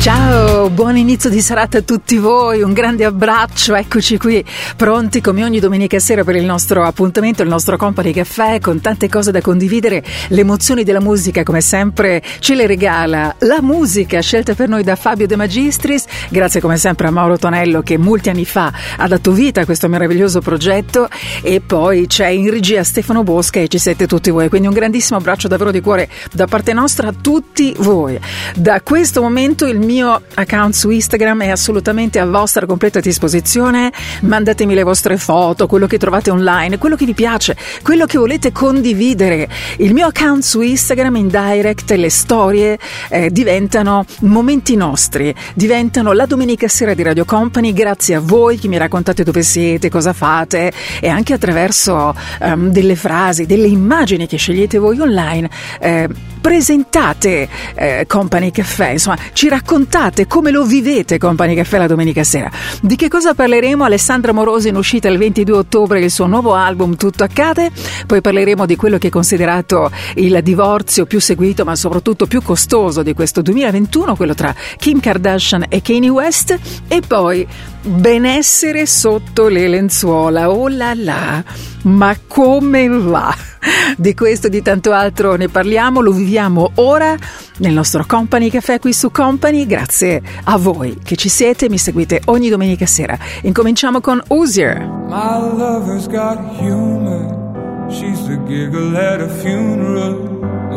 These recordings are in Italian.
Ciao, buon inizio di serata a tutti voi, un grande abbraccio, eccoci qui pronti come ogni domenica sera per il nostro appuntamento, il nostro Company Caffè con tante cose da condividere, le emozioni della musica come sempre ce le regala la musica scelta per noi da Fabio De Magistris, grazie come sempre a Mauro Tonello che molti anni fa ha dato vita a questo meraviglioso progetto. E poi c'è in regia Stefano Bosca e ci siete tutti voi, quindi un grandissimo abbraccio davvero di cuore da parte nostra a tutti voi. Da questo momento il mio account su Instagram è assolutamente a vostra completa disposizione. Mandatemi le vostre foto, quello che trovate online, quello che vi piace, quello che volete condividere. Il mio account su Instagram in direct, le storie eh, diventano momenti nostri, diventano la domenica sera di Radio Company grazie a voi che mi raccontate dove siete, cosa fate e anche attraverso um, delle frasi, delle immagini che scegliete voi online. Eh, presentate eh, Company Caffè, insomma, ci raccontate come lo vivete Company Caffè la domenica sera. Di che cosa parleremo? Alessandra Morosi in uscita il 22 ottobre il suo nuovo album Tutto accade, poi parleremo di quello che è considerato il divorzio più seguito ma soprattutto più costoso di questo 2021, quello tra Kim Kardashian e Kanye West e poi benessere sotto le lenzuola. Oh là là, ma come va? Di questo e di tanto altro ne parliamo, lo viviamo ora nel nostro Company Caffè qui su Company, grazie a voi che ci siete e mi seguite ogni domenica sera. Incominciamo con Uzier. My lover's got humor, she's the giggle at a funeral,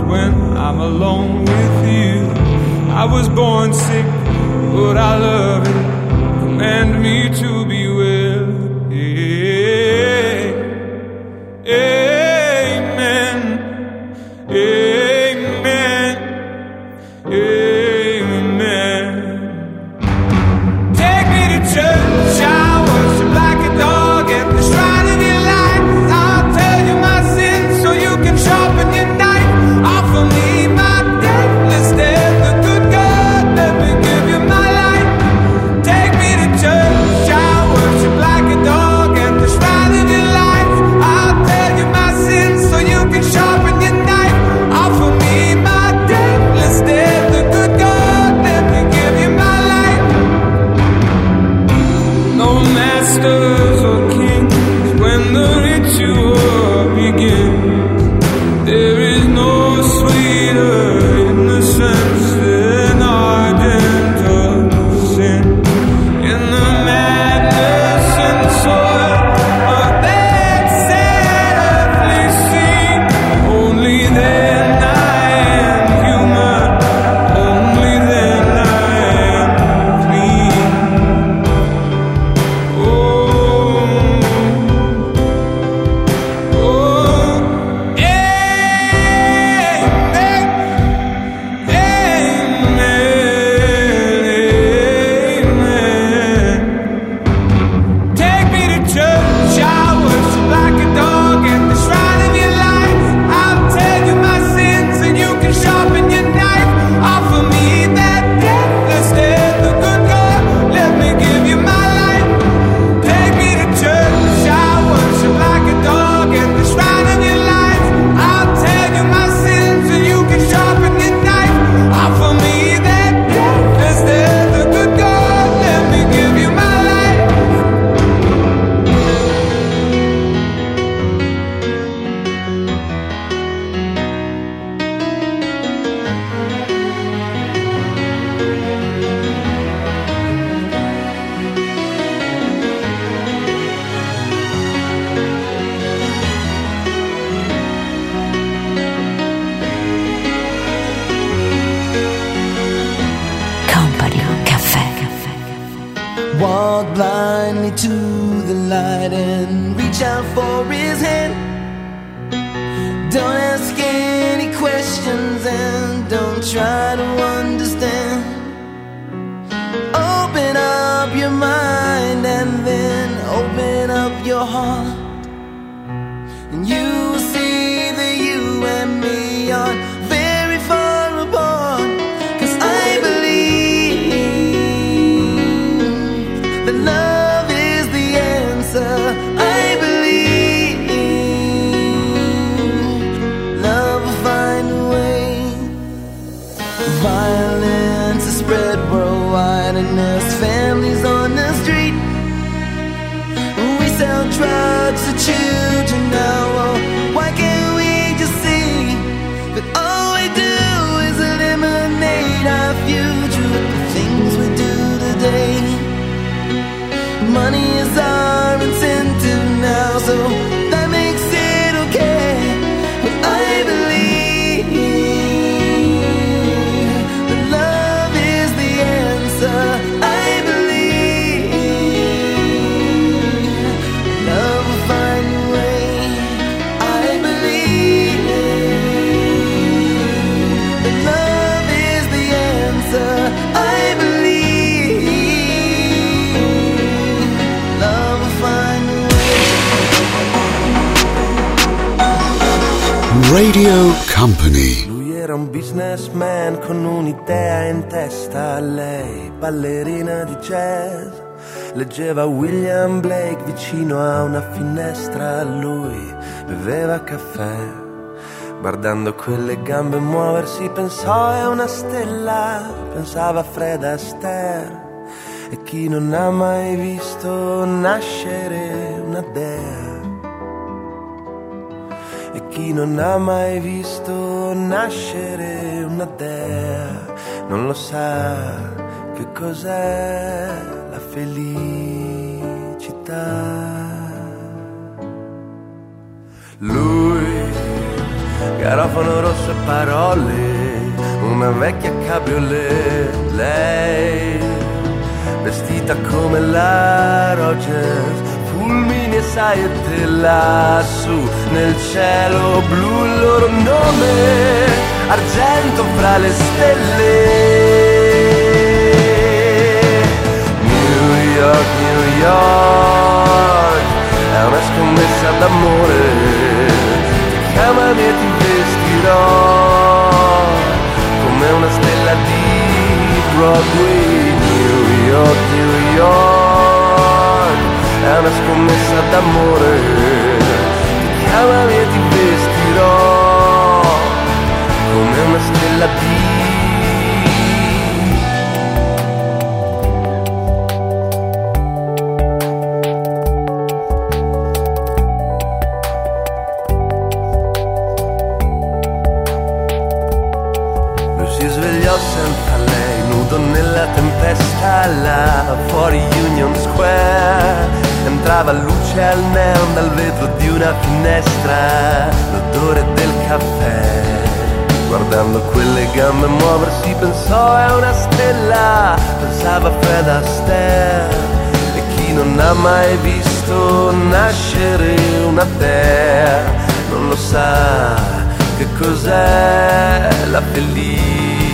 when I'm alone with you. I was born sick, but I love it. Command me to be well. Yeah. Yeah. Leggeva William Blake vicino a una finestra, lui beveva caffè. Guardando quelle gambe muoversi pensò è una stella, pensava Fred Astaire. E chi non ha mai visto nascere una dea? E chi non ha mai visto nascere una dea non lo sa che cos'è la felicità. Parole, una vecchia cabriolet, lei, vestita come la Rogers, fulmini e saette lassù nel cielo blu il loro nome, argento fra le stelle. New York, New York, è una scommessa d'amore, ti chiamami e ti vestirò come una stella di Broadway, New York, New York, è una scommessa d'amore, ti chiamami e ti vestirò come una stella di Entrava luce al neon dal vetro di una finestra, l'odore del caffè. Guardando quelle gambe muoversi pensò è una stella, pensava Fred Astaire. E chi non ha mai visto nascere una dea non lo sa che cos'è la felicità.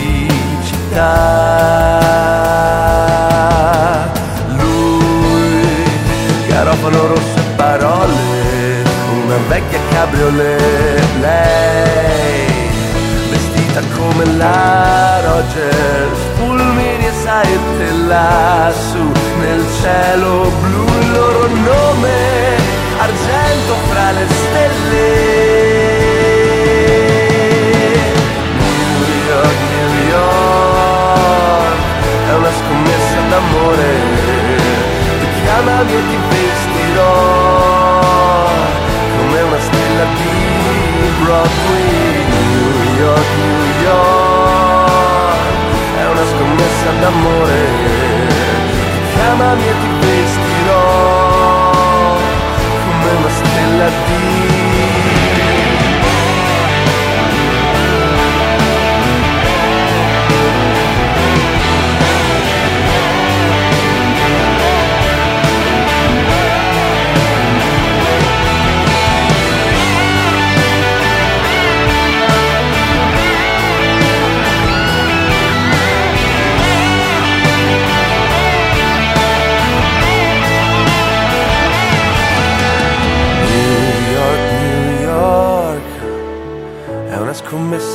Garofano rosso e parole, una vecchia cabriolet, lei, vestita come la Rogers, fulmini e saette lassù nel cielo blu, il loro nome, argento fra le stelle. New York, New York, è una scommessa d'amore, chiamami e ti vestirò come una stella di Broadway, New York, New York, è una scommessa d'amore, chiamami e ti vestirò come una stella di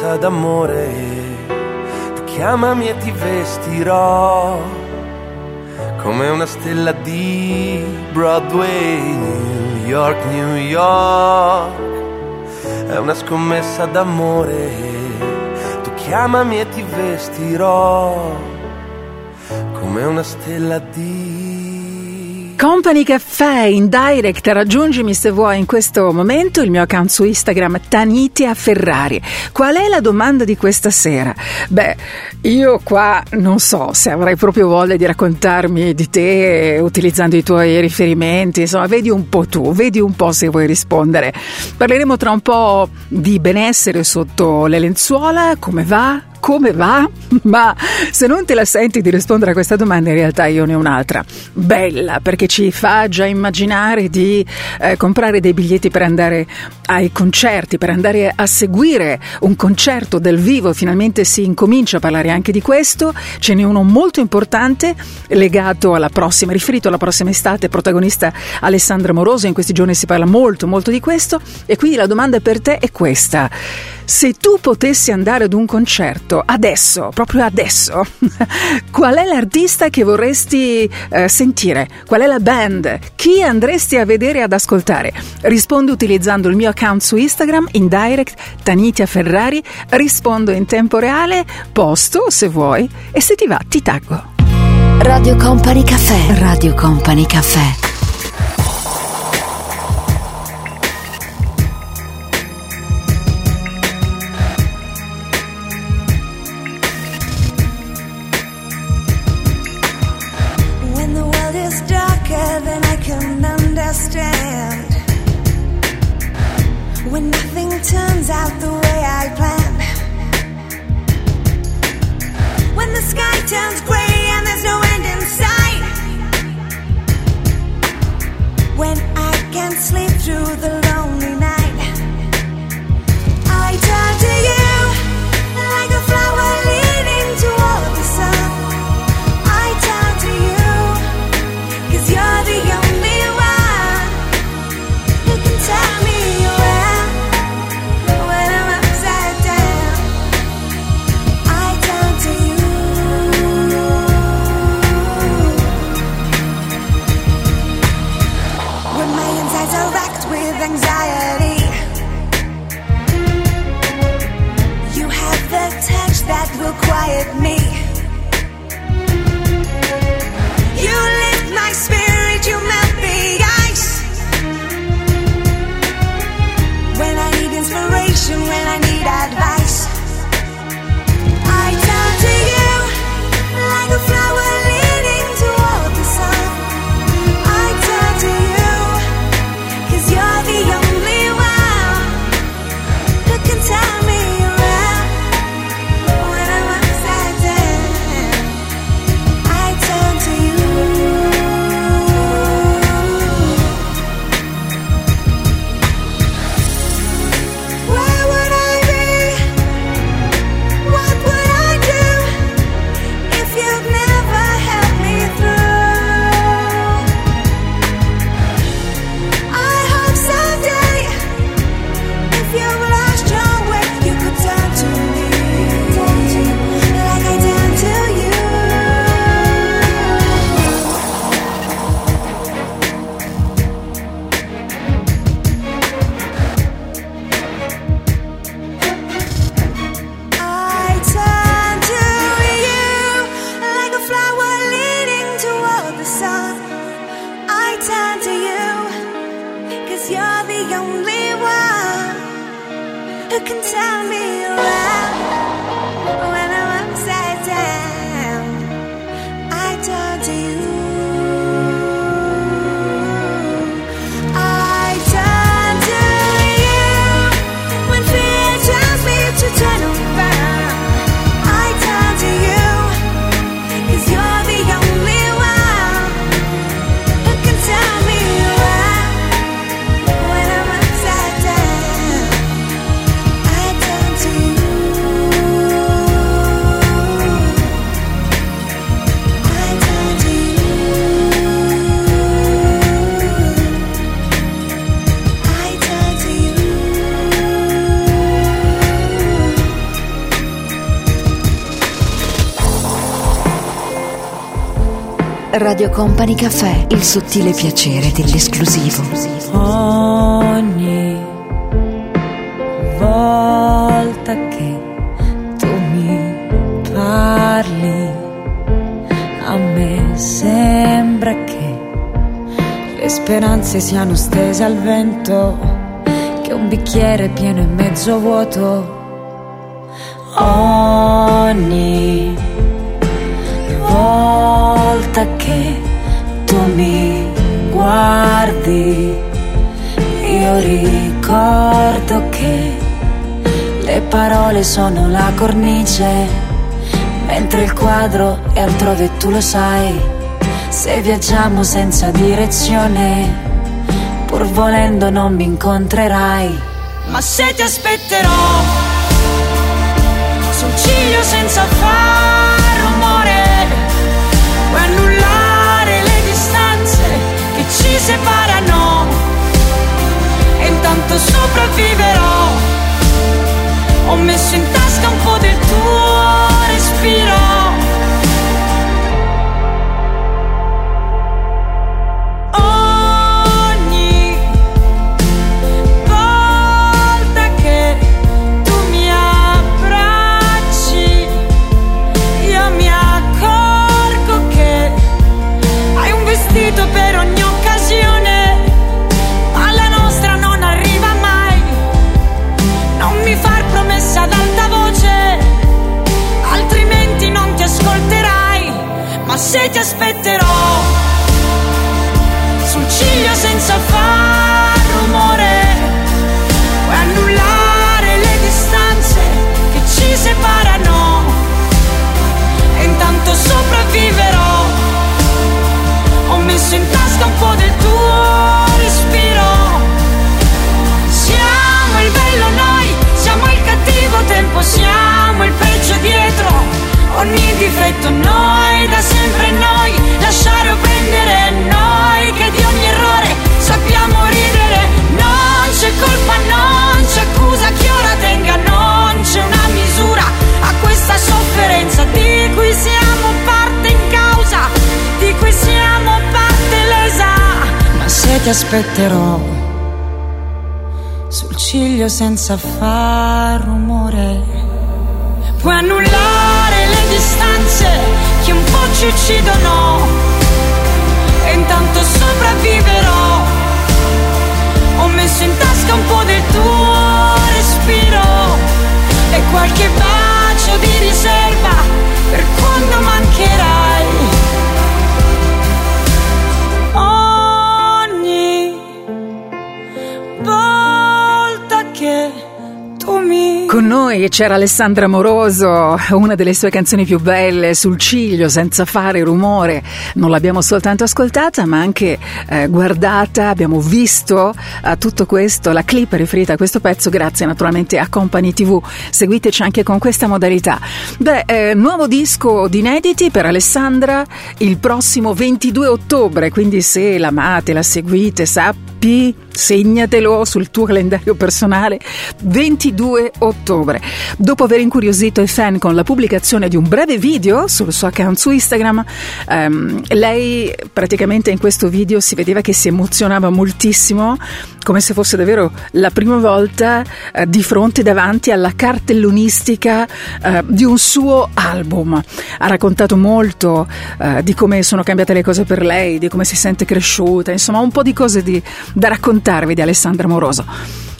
d'amore, tu chiamami e ti vestirò come una stella di Broadway, New York, New York. È una scommessa d'amore, tu chiamami e ti vestirò come una stella di Company Caffè in direct, raggiungimi se vuoi in questo momento il mio account su Instagram Tanitia Ferrari. Qual è la domanda di questa sera? Beh, io qua non so se avrai proprio voglia di raccontarmi di te utilizzando i tuoi riferimenti, insomma, vedi un po' tu, vedi un po' se vuoi rispondere. Parleremo tra un po' di benessere sotto le lenzuola, come va? Come va? Ma se non te la senti di rispondere a questa domanda, in realtà io ne ho un'altra. Bella, perché ci fa già immaginare di eh, comprare dei biglietti per andare ai concerti, per andare a seguire un concerto dal vivo. Finalmente si incomincia a parlare anche di questo. Ce n'è uno molto importante legato alla prossima, riferito alla prossima estate, protagonista Alessandra Moroso. In questi giorni si parla molto, molto di questo. E quindi la domanda per te è questa. Se tu potessi andare ad un concerto adesso, proprio adesso, qual è l'artista che vorresti eh, sentire? Qual è la band? Chi andresti a vedere e ad ascoltare? Rispondo utilizzando il mio account su Instagram, in direct, Tanitia Ferrari. Rispondo in tempo reale, posto se vuoi e se ti va ti taggo. Radio Company Caffè. Radio Company Caffè. Turns out the way I planned. When the sky turns gray and there's no end in sight. When I can't sleep through the lonely night. Radio Company Caffè, il sottile piacere dell'esclusivo. Ogni volta che tu mi parli, a me sembra che le speranze siano stese al vento, che un bicchiere pieno e mezzo vuoto. Ogni volta che tu mi guardi, io ricordo che le parole sono la cornice, mentre il quadro è altrove tu lo sai. Se viaggiamo senza direzione, pur volendo non mi incontrerai. Ma se ti aspetterò sul ciglio senza far ci separano e intanto sopravviverò. Ho messo in tasca un po' del tuo respiro. Aspetterò Ogni difetto noi, da sempre noi, lasciare o prendere noi, che di ogni errore sappiamo ridere. Non c'è colpa, non c'è accusa, chi ora tenga, non c'è una misura a questa sofferenza di cui siamo parte in causa, di cui siamo parte lesa. Ma se ti aspetterò sul ciglio senza far rumore. Puoi annullare distanze che un po' ci uccidono e intanto sopravviverò. Ho messo in tasca un po' del tuo respiro e qualche bacio di riserva per quando mancherai. Con noi c'era Alessandra Moroso, una delle sue canzoni più belle, sul ciglio, senza fare rumore. Non l'abbiamo soltanto ascoltata, ma anche eh, guardata, abbiamo visto eh, tutto questo, la clip riferita a questo pezzo, grazie naturalmente a Company TV. Seguiteci anche con questa modalità. Beh, eh, nuovo disco di inediti per Alessandra il prossimo 22 ottobre, quindi se l'amate, la seguite, sappi, segnatelo sul tuo calendario personale, 22 ottobre. Dopo aver incuriosito i fan con la pubblicazione di un breve video sul suo account su Instagram, ehm, lei praticamente in questo video si vedeva che si emozionava moltissimo, come se fosse davvero la prima volta eh, di fronte davanti alla cartellonistica eh, di un suo album. Ha raccontato molto eh, di come sono cambiate le cose per lei, di come si sente cresciuta, insomma un po' di cose di- da raccontarvi di Alessandra Moroso.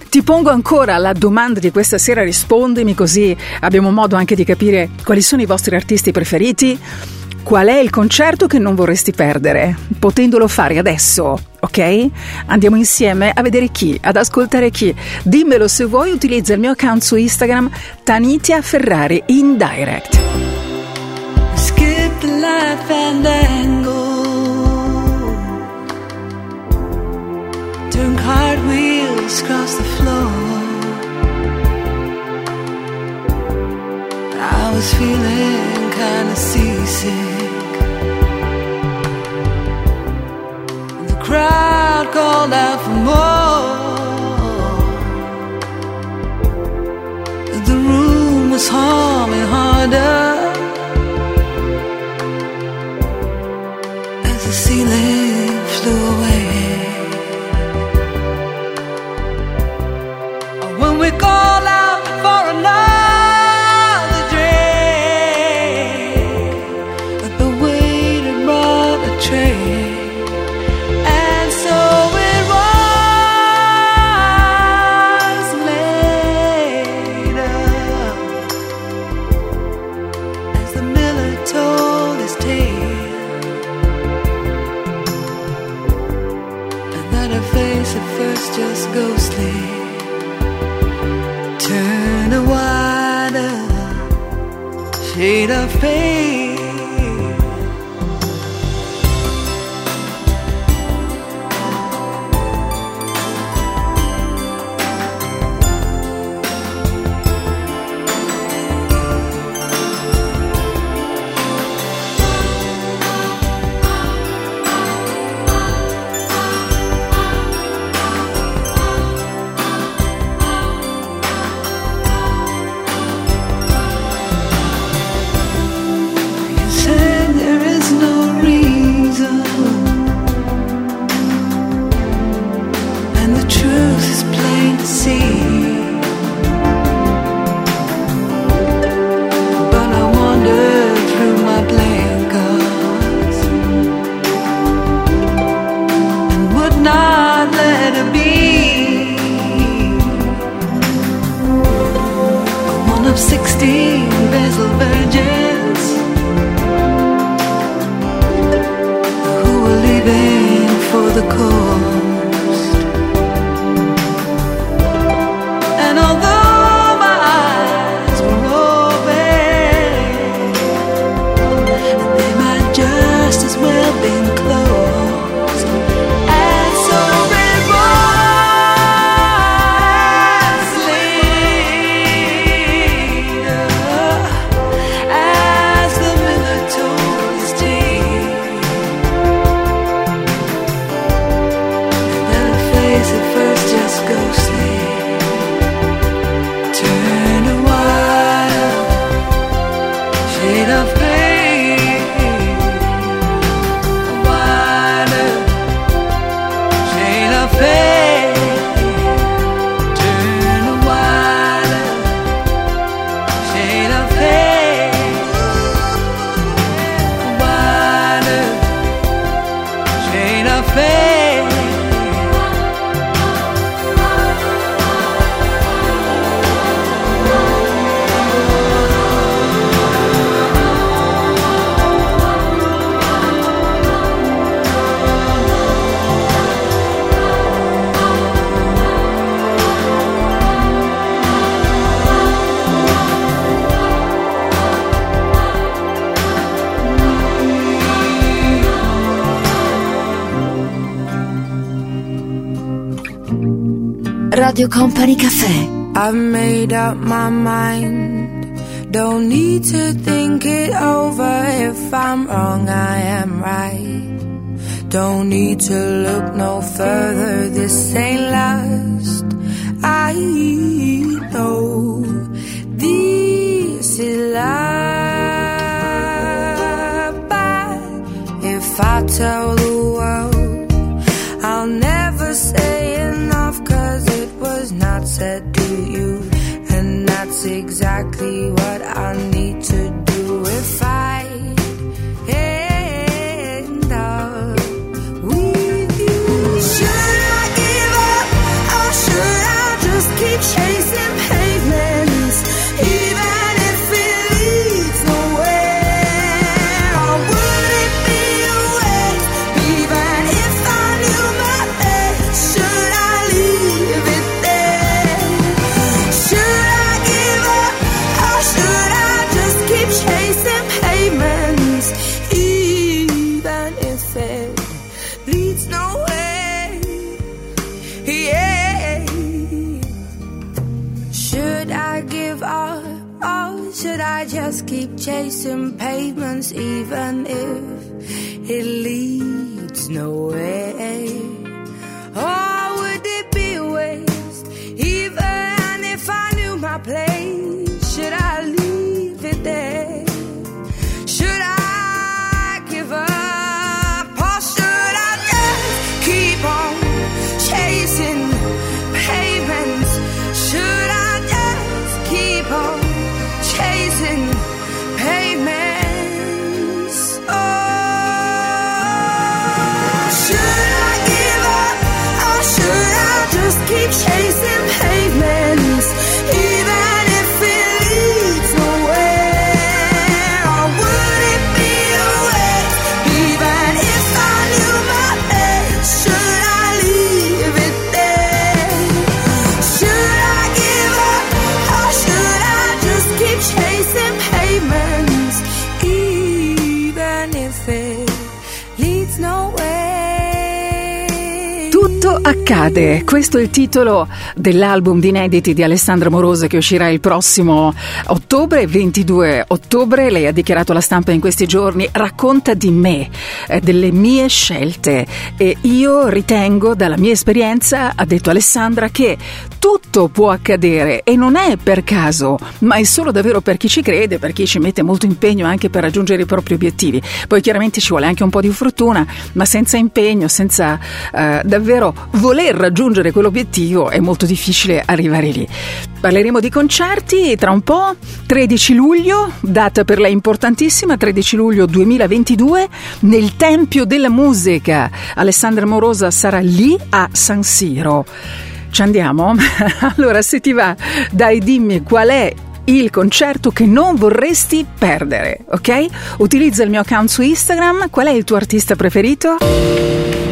Ti pongo ancora la domanda di questa sera, rispondimi così abbiamo modo anche di capire quali sono i vostri artisti preferiti. Qual è il concerto che non vorresti perdere? Potendolo fare adesso, ok? Andiamo insieme a vedere chi, ad ascoltare chi. Dimmelo se vuoi, utilizza il mio account su Instagram Tanitia Ferrari in direct. skip the life and angle. Turn cartwheels across the floor. I was feeling kinda seasick. The crowd called out for more. The room was humming harder Radio Company Caffè. I've made up my mind. Don't need to think it over. If I'm wrong, I am right. Don't need to look no further. This ain't last. I know this is love. But if I tell said to you, and that's exactly what. Accade, questo è il titolo dell'album di inediti di Alessandra Morosa che uscirà il prossimo ottobre, 22 ottobre. Lei ha dichiarato alla stampa in questi giorni: racconta di me, eh, delle mie scelte. E io ritengo, dalla mia esperienza, ha detto Alessandra, che tutto può accadere e non è per caso, ma è solo davvero per chi ci crede, per chi ci mette molto impegno anche per raggiungere i propri obiettivi. Poi chiaramente ci vuole anche un po' di fortuna, ma senza impegno, senza eh, davvero voler raggiungere quell'obiettivo è molto difficile arrivare lì. Parleremo di concerti tra un po', 13 luglio, data per lei importantissima, 13 luglio 2022, nel Tempio della Musica. Alessandra Morosa sarà lì a San Siro. Ci andiamo? allora, se ti va, dai, dimmi qual è il concerto che non vorresti perdere, ok? Utilizza il mio account su Instagram. Qual è il tuo artista preferito?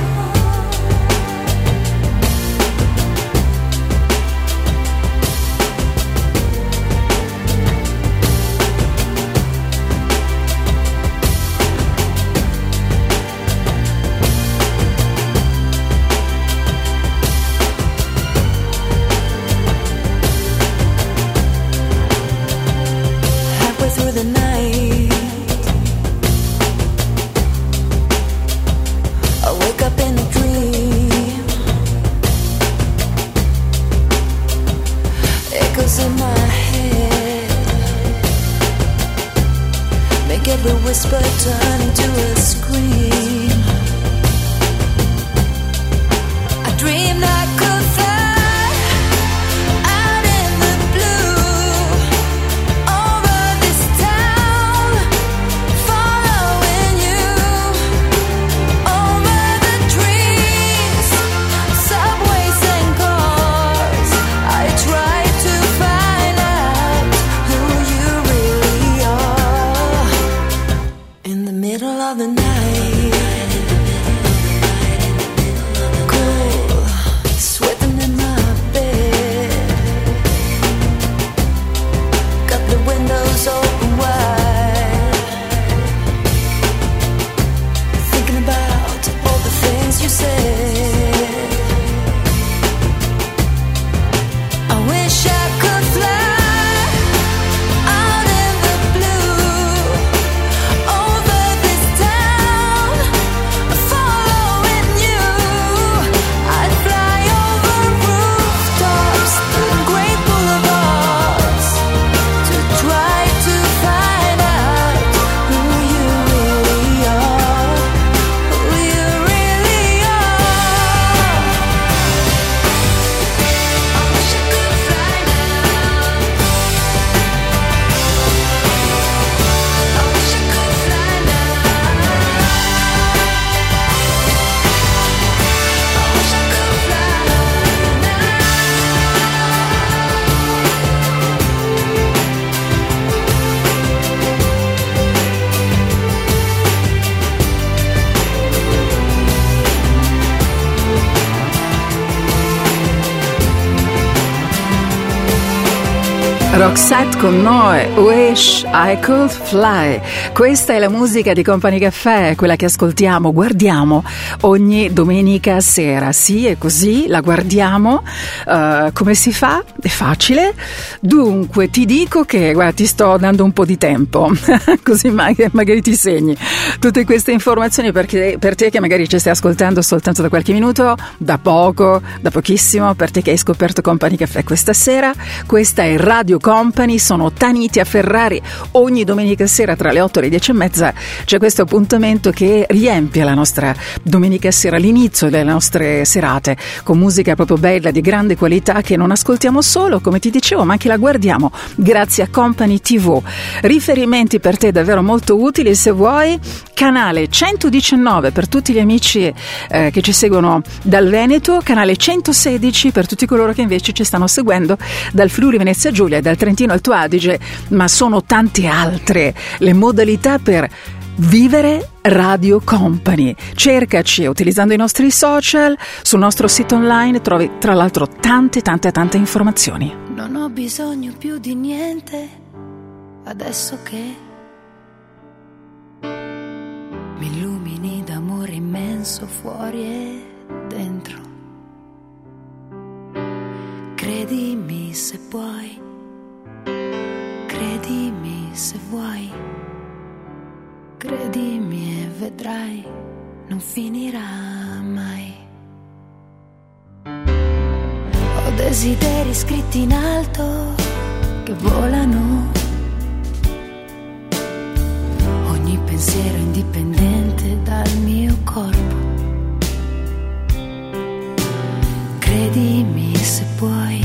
Roxette con Noe, Wish I Could Fly. Questa è la musica di Company Caffè, quella che ascoltiamo, guardiamo ogni domenica sera. Sì, è così, la guardiamo. Uh, come si fa? È facile. Dunque, ti dico che, guarda, ti sto dando un po' di tempo, così magari, magari ti segni tutte queste informazioni perché, per te che magari ci stai ascoltando soltanto da qualche minuto, da poco, da pochissimo, per te che hai scoperto Company Caffè questa sera. Questa è Radio Company, sono Taniti a Ferrari. Ogni domenica sera tra le 8 e le 10 e mezza c'è questo appuntamento che riempie la nostra domenica sera, l'inizio delle nostre serate, con musica proprio bella, di grande qualità, che non ascoltiamo solo, come ti dicevo, ma anche la guardiamo grazie a Company TV. Riferimenti per te davvero molto utili se vuoi. Canale 119 per tutti gli amici eh, che ci seguono dal Veneto, canale 116 per tutti coloro che invece ci stanno seguendo dal Friuli Venezia Giulia e dal Trentino Alto Adige, ma sono tante altre le modalità per Vivere Radio Company. Cercaci utilizzando i nostri social, sul nostro sito online trovi tra l'altro tante tante tante informazioni. Non ho bisogno più di niente adesso che mi illumini d'amore immenso fuori e dentro. Credimi se puoi, credimi se vuoi, credimi e vedrai, non finirà mai. Ho desideri scritti in alto che volano. Pensiero indipendente dal mio corpo. Credimi se puoi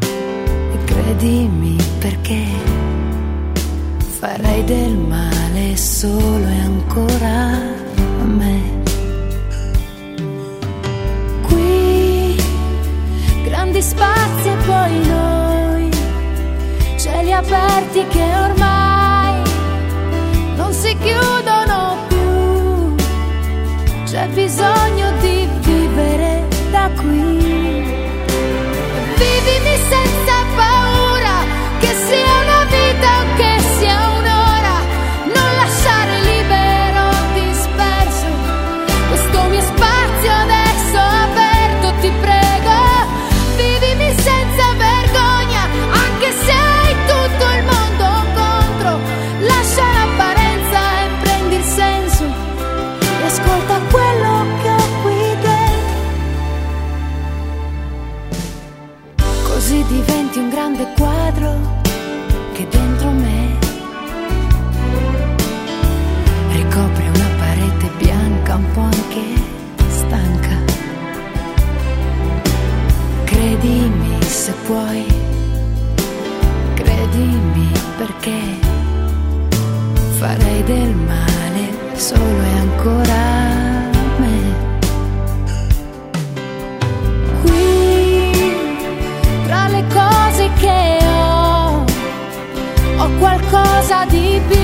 e credimi perché farei del male solo e ancora a me. Qui grandi spazi e poi noi, cieli aperti che ormai bisogno puoi, credimi perché farei del male solo e ancora a me. Qui, tra le cose che ho, ho qualcosa di più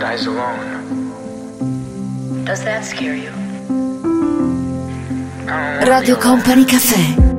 dice alone. Does that scare you? Radio Company Caffè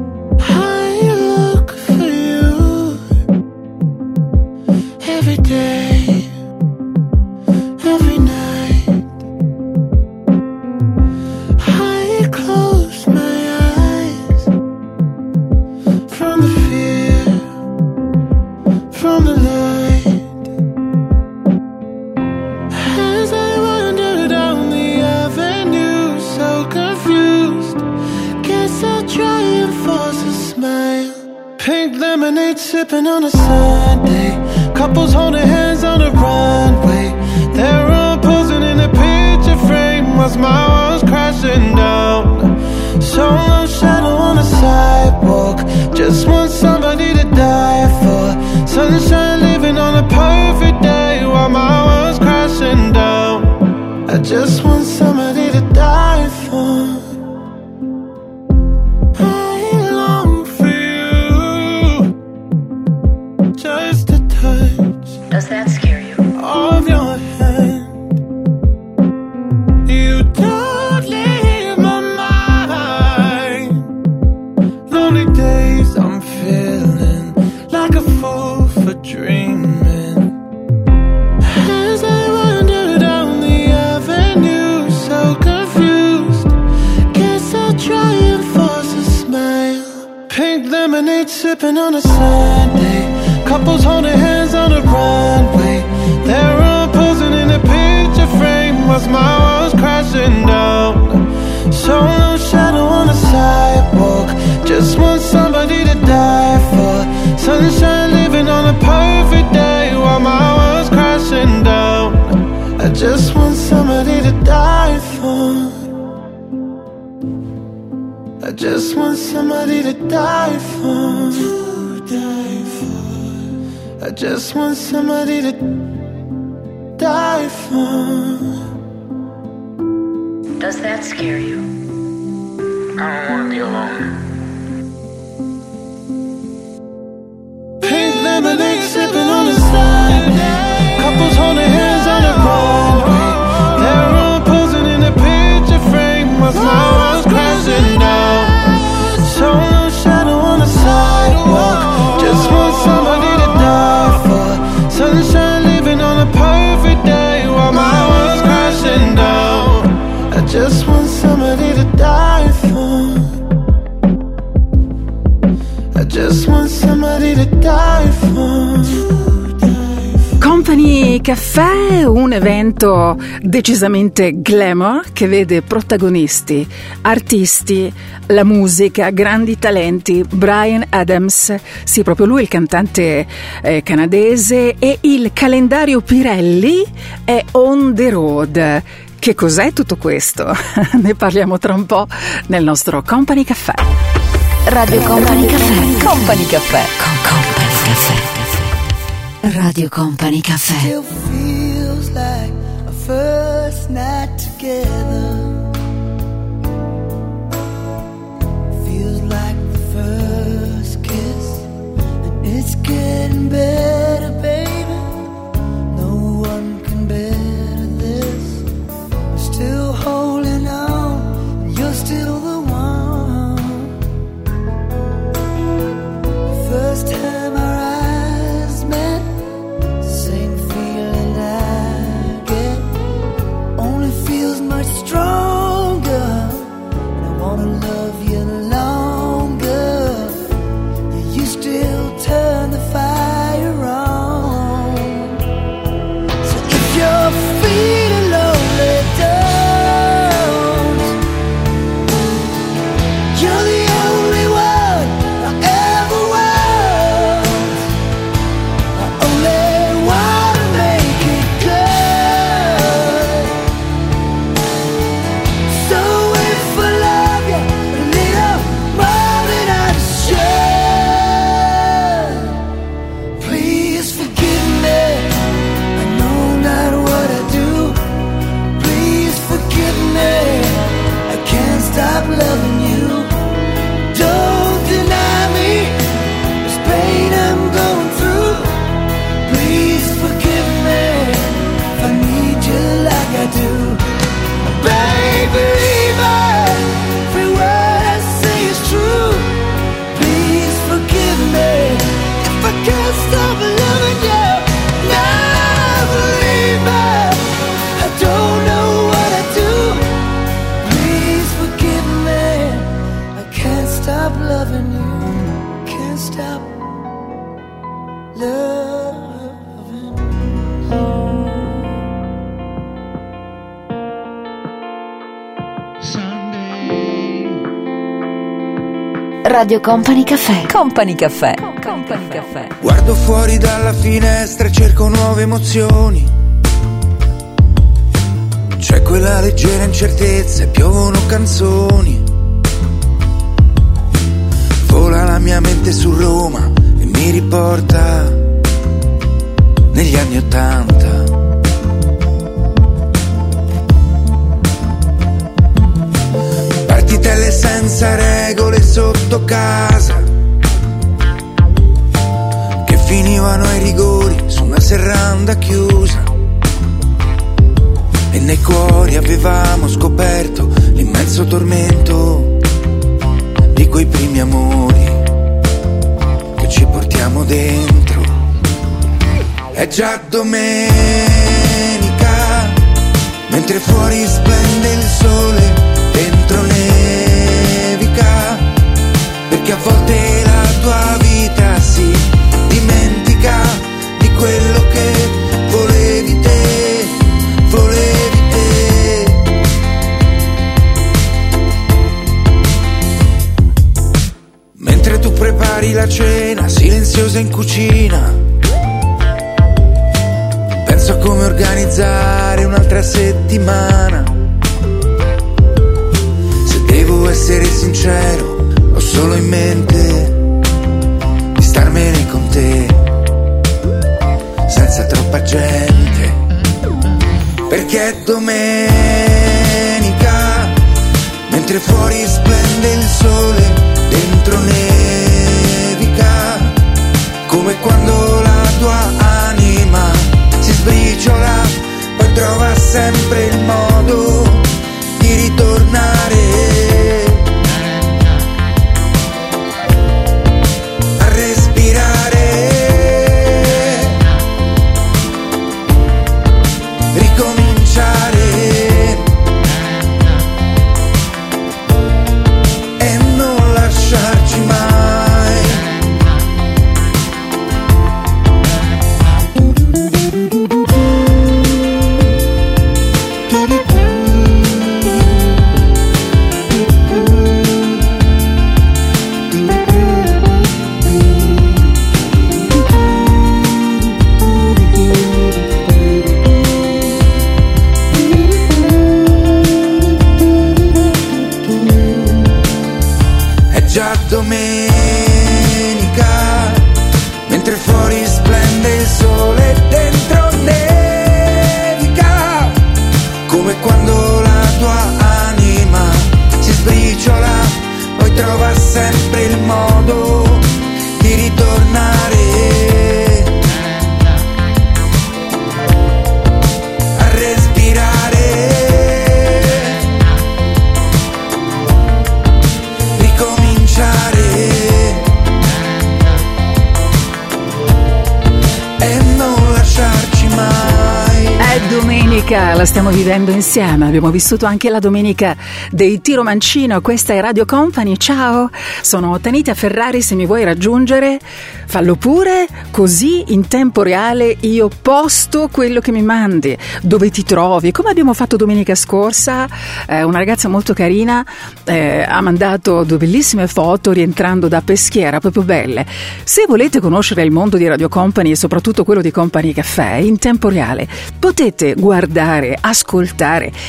progetto decisamente glamour che vede protagonisti, artisti, la musica, grandi talenti. Brian Adams, sì, proprio lui, il cantante eh, canadese, e il calendario Pirelli è on the road. Che cos'è tutto questo? ne parliamo tra un po' nel nostro Company Caffè. Radio Company Caffè. Company Caffè. Company Caffè. Radio Company Caffè. first night together feels like the first kiss, and it's getting better. Company Caffè. Company Caffè. Guardo fuori dalla finestra e cerco nuove emozioni. C'è quella leggera incertezza e piovono canzoni. Vola la mia mente su Roma e mi riporta negli anni Ottanta. Partitelle senza regole sotto casa che finivano ai rigori su una serranda chiusa. E nei cuori avevamo scoperto l'immenso tormento di quei primi amori che ci portiamo dentro. È già domenica, mentre fuori splende il sole, dentro nevica, perché a volte la tua vita si dimentica di quello che volevi te, volevi te. Mentre tu prepari la cena silenziosa in cucina, penso a come organizzare un'altra settimana. Se devo essere sincero, solo in mente di starmene con te, senza troppa gente, perché è domenica, mentre fuori splende il sole, dentro nevica, come quando la tua anima si sbriciola, poi trova sempre il modo di ritornare vivendo insieme. Abbiamo vissuto anche la domenica dei Tiro Mancino. Questa è Radio Company. Ciao, sono Tanita Ferrari. Se mi vuoi raggiungere, fallo pure. Così in tempo reale io posto quello che mi mandi, dove ti trovi. Come abbiamo fatto domenica scorsa, eh, una ragazza molto carina eh, ha mandato due bellissime foto rientrando da Peschiera, proprio belle. Se volete conoscere il mondo di Radio Company e soprattutto quello di Company Caffè in tempo reale, potete guardare, ascoltare,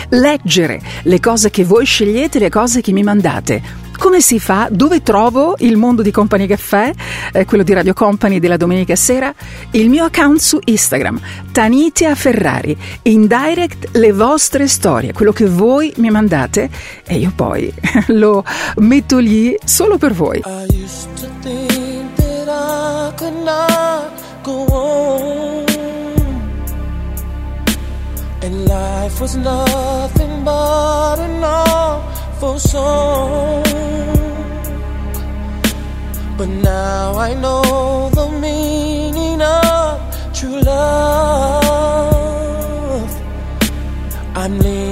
leggere le cose che voi scegliete, le cose che mi mandate. Come si fa? Dove trovo il mondo di Company Caffè, eh, quello di Radio Company della domenica sera? Il mio account su Instagram, Tanitia Ferrari. In direct le vostre storie, quello che voi mi mandate e io poi lo metto lì solo per voi. I used to think that I could not go on. Life was nothing but an awful song. But now I know the meaning of true love. I'm leaning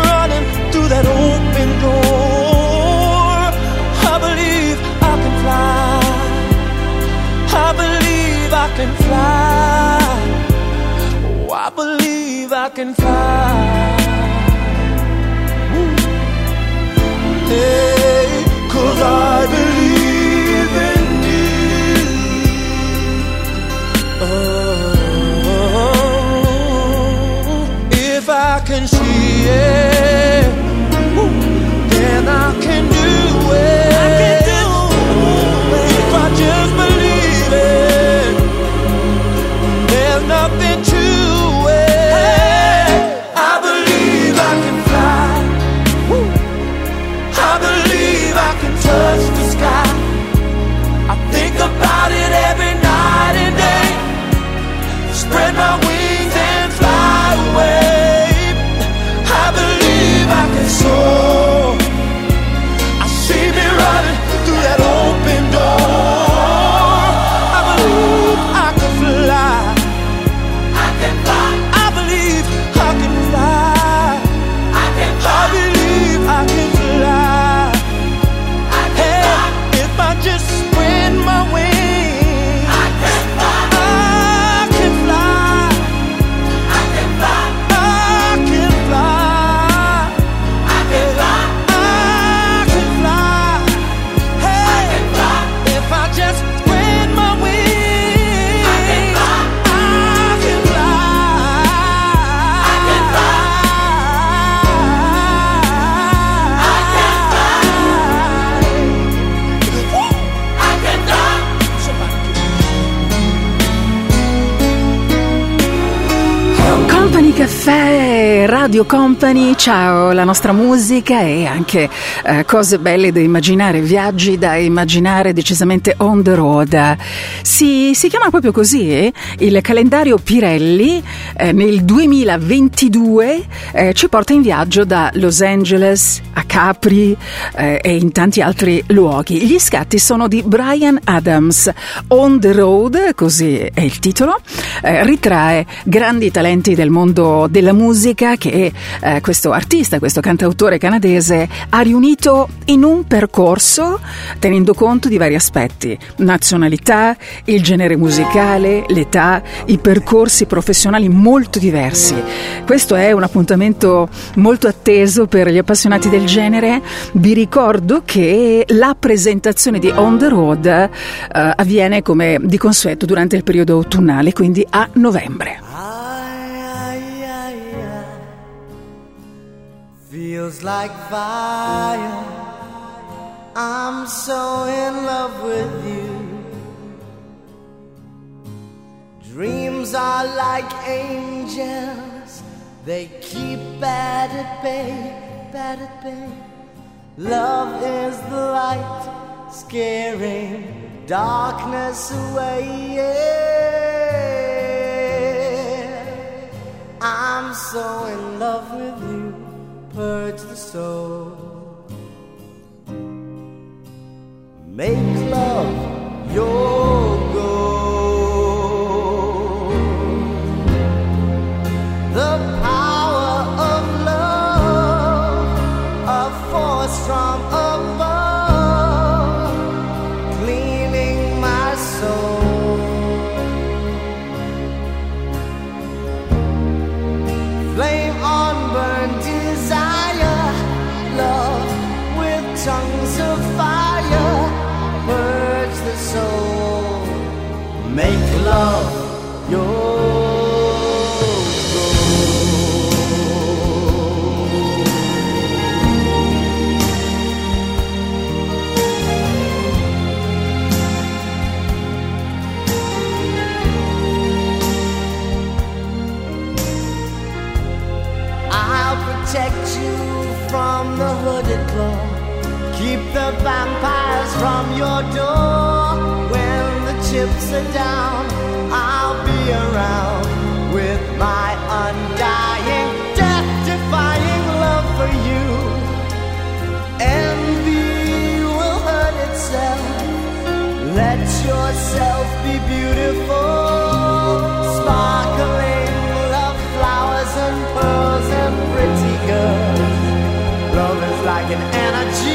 fly. Oh, I believe I can fly. Hey, cause I believe in you. Oh, if I can see it, Radio Company, ciao, la nostra musica e anche eh, cose belle da immaginare, viaggi da immaginare decisamente on the road. Si, si chiama proprio così, eh? il calendario Pirelli eh, nel 2022 eh, ci porta in viaggio da Los Angeles a Capri eh, e in tanti altri luoghi. Gli scatti sono di Brian Adams, On the Road, così è il titolo, eh, ritrae grandi talenti del mondo della musica che eh, questo artista, questo cantautore canadese ha riunito in un percorso tenendo conto di vari aspetti, nazionalità, il genere musicale, l'età, i percorsi professionali molto diversi. Questo è un appuntamento molto atteso per gli appassionati del genere. Vi ricordo che la presentazione di On the Road eh, avviene come di consueto durante il periodo autunnale, quindi a novembre. Feels like fire. I'm so in love with you. Dreams are like angels. They keep at bay, at bay. Love is the light, scaring darkness away. Yeah. I'm so in love with you, purge the soul. Make love your the vampires from your door. When the chips are down, I'll be around with my undying, death defying love for you. Envy will hurt itself. Let yourself be beautiful. Sparkling love flowers and pearls and pretty girls. Love is like an energy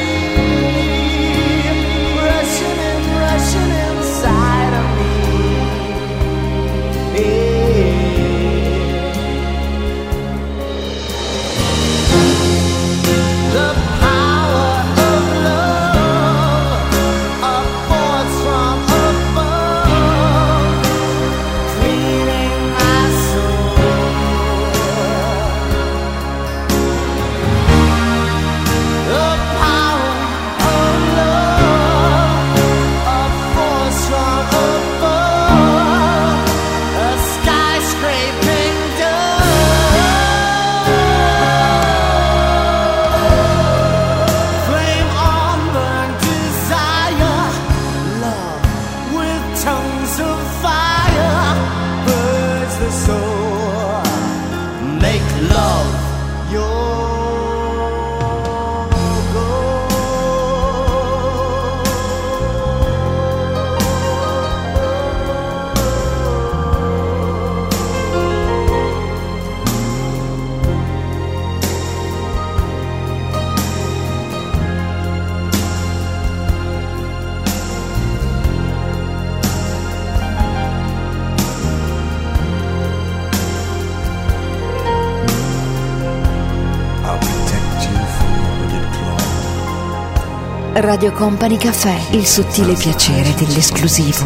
Radio Company Caffè, il sottile piacere dell'esclusivo.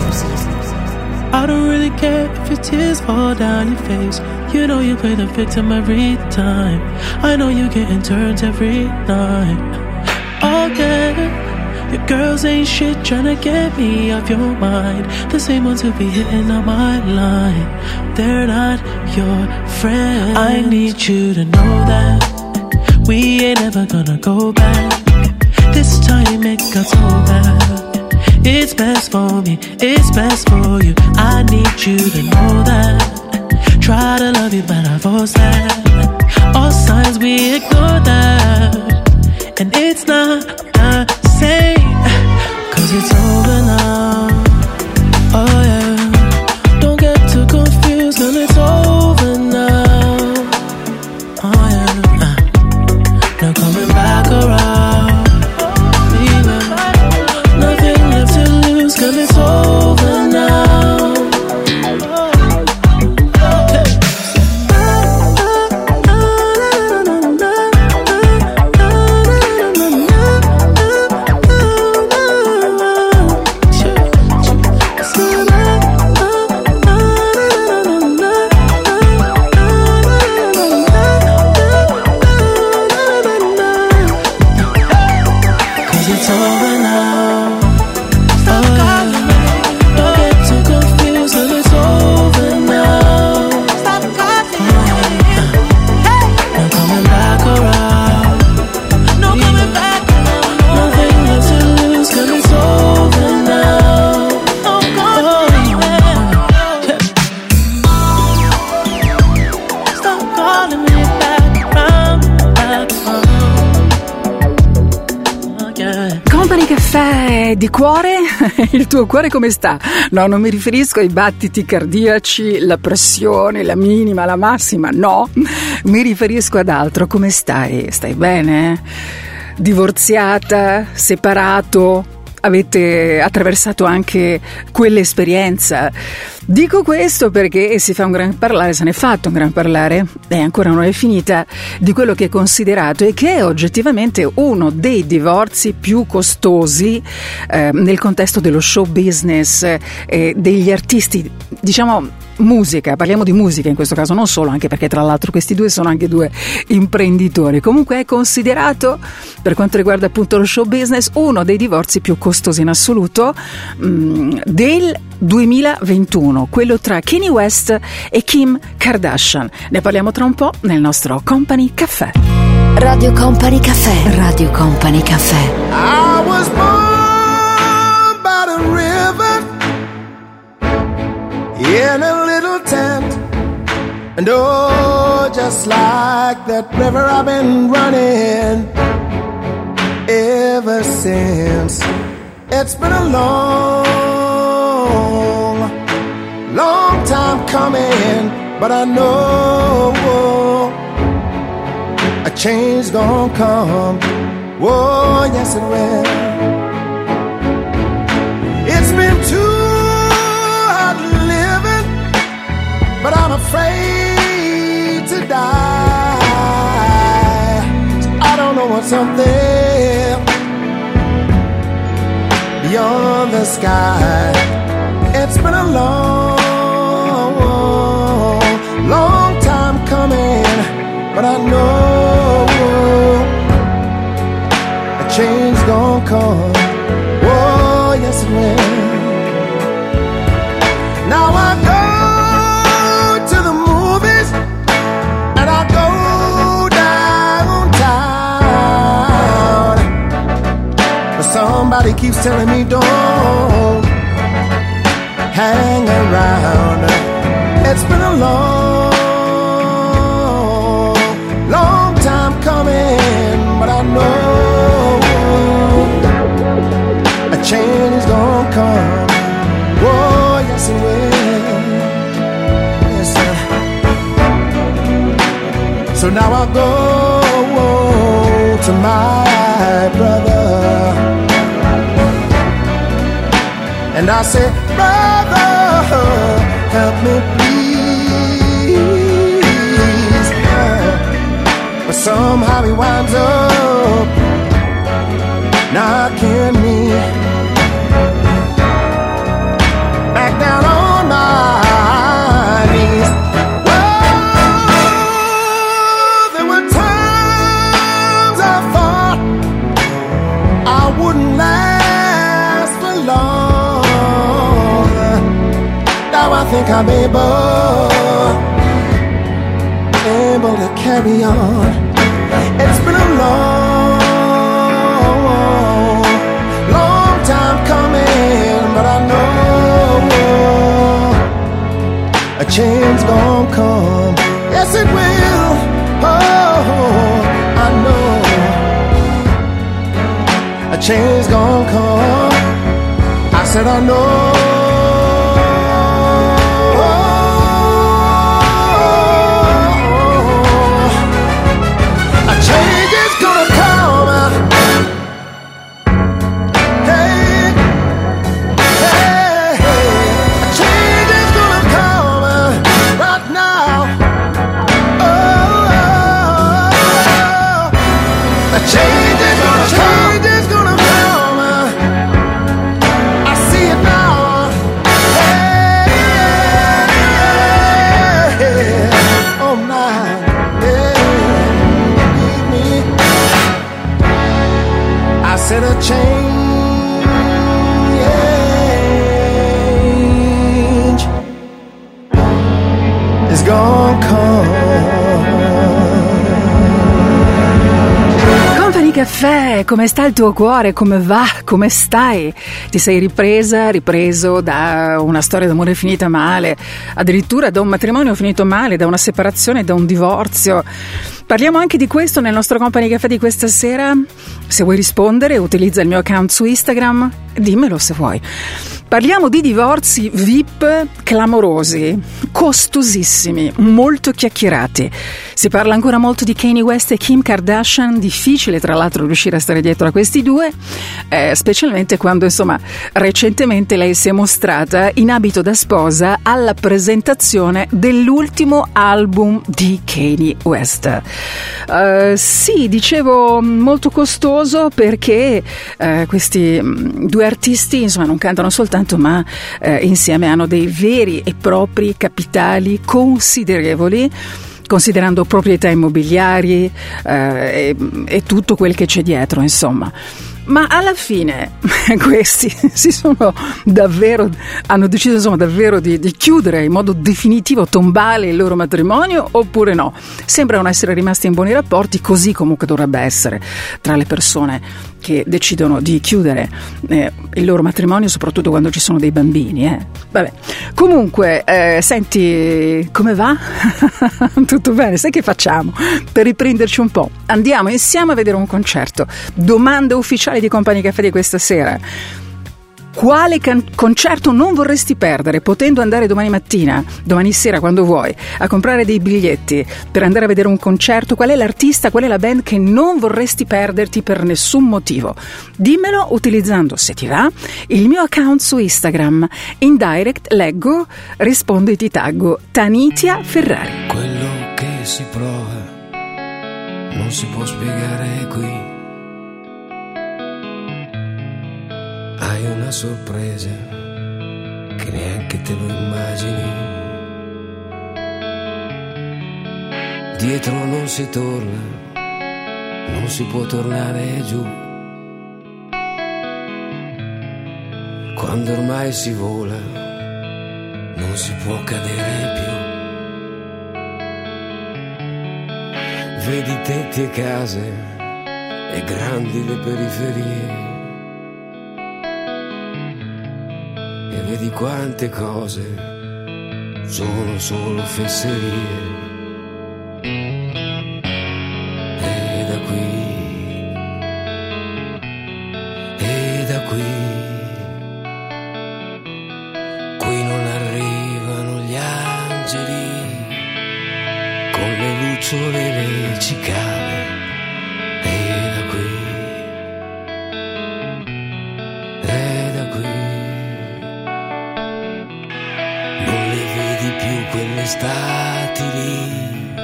I don't really care if your tears fall down your face. You know you play the victim every time. I know you getting turns every night. Oh, okay. Your girls ain't shit tryna get me off your mind. The same ones who be hitting on my line. They're not your friends. I need you to know that we ain't ever gonna go back. This time it got so bad. It's best for me, it's best for you. I need you to know that. Try to love you, but I force that. All signs we ignore that. And it's not the same. Cause it's over now. Oh yeah. Di cuore, il tuo cuore come sta? No, non mi riferisco ai battiti cardiaci, la pressione, la minima, la massima, no, mi riferisco ad altro, come stai? Stai bene? Divorziata? Separato? Avete attraversato anche quell'esperienza? Dico questo perché si fa un gran parlare, se ne è fatto un gran parlare, e ancora non è finita, di quello che è considerato e che è oggettivamente uno dei divorzi più costosi eh, nel contesto dello show business, eh, degli artisti, diciamo musica, parliamo di musica in questo caso, non solo, anche perché tra l'altro questi due sono anche due imprenditori. Comunque è considerato, per quanto riguarda appunto lo show business, uno dei divorzi più costosi in assoluto mm, del 2021, quello tra Kanye West e Kim Kardashian. Ne parliamo tra un po' nel nostro Company Caffè. Radio Company Caffè. Radio Company Caffè. In a little tent. And oh, just like that river, I've been running ever since. It's been a long, long time coming, but I know a change gonna come. Whoa, yes it will. But I'm afraid to die. I don't know what's up there beyond the sky. It's been a long, long time coming, but I know a change gonna come. Somebody keeps telling me don't hang around. It's been a long, long time coming, but I know a change is gonna come. Oh, yes it will. Yes, sir. So now I go to my and I say, brother, help me please. But somehow he winds up I'm able, able to carry on. It's been a long, long time coming, but I know a change gonna come. Yes, it will. Oh, I know a change gonna come. I said I know. Caffè, come sta il tuo cuore? Come va? Come stai? Ti sei ripresa, ripreso da una storia d'amore finita male, addirittura da un matrimonio finito male, da una separazione, da un divorzio. Parliamo anche di questo nel nostro Company Caffè di questa sera. Se vuoi rispondere, utilizza il mio account su Instagram, dimmelo se vuoi. Parliamo di divorzi VIP clamorosi, costosissimi, molto chiacchierati. Si parla ancora molto di Kanye West e Kim Kardashian, difficile tra l'altro riuscire a stare dietro a questi due, eh, specialmente quando insomma recentemente lei si è mostrata in abito da sposa alla presentazione dell'ultimo album di Kanye West. Eh, sì, dicevo molto costoso perché eh, questi mh, due artisti insomma non cantano soltanto ma eh, insieme hanno dei veri e propri capitali considerevoli considerando proprietà immobiliari eh, e, e tutto quel che c'è dietro, insomma. Ma alla fine questi davvero, hanno deciso insomma davvero di, di, chiudere in modo definitivo, tombale il loro matrimonio oppure no? Sembrano essere rimasti in buoni rapporti, così comunque dovrebbe essere tra le persone che decidono di chiudere eh, il loro matrimonio, soprattutto quando ci sono dei bambini. eh. Vabbè. Comunque, eh, senti, come va? Tutto bene, sai che facciamo? Per riprenderci un po', andiamo insieme a vedere un concerto. Domande ufficiali di Company Caffè di questa sera. Quale can- concerto non vorresti perdere, potendo andare domani mattina, domani sera, quando vuoi, a comprare dei biglietti per andare a vedere un concerto? Qual è l'artista, qual è la band che non vorresti perderti per nessun motivo? Dimmelo utilizzando, se ti va, il mio account su Instagram. In direct leggo, rispondo e ti taggo Tanitia Ferrari. Quello che si prova non si può spiegare qui. Hai una sorpresa che neanche te lo immagini. Dietro non si torna, non si può tornare giù. Quando ormai si vola, non si può cadere più. Vedi tetti e case e grandi le periferie. E vedi quante cose sono solo fesserie. E da qui, e da qui, qui non arrivano gli angeli con le lucciole e le cicale. Quelle stati lì,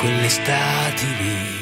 quelle stati lì.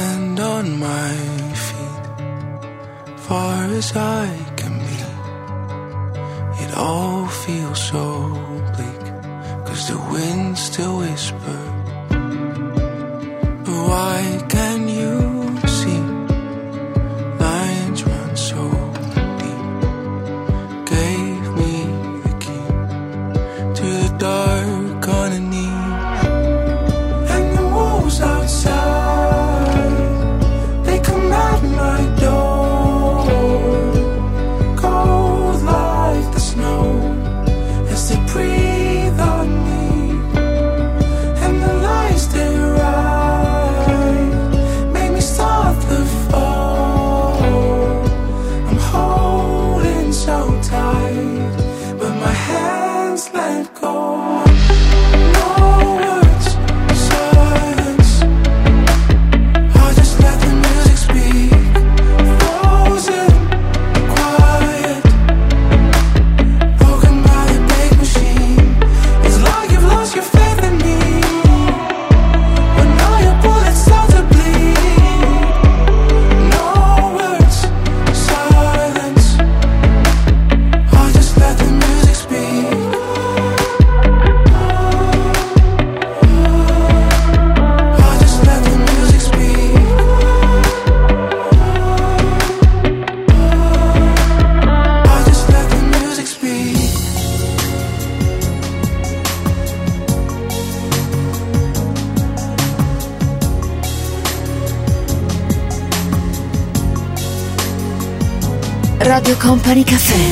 land on my feet, far as I can be. It all feels so bleak, cause the wind still whispers. But why can you? Party Café.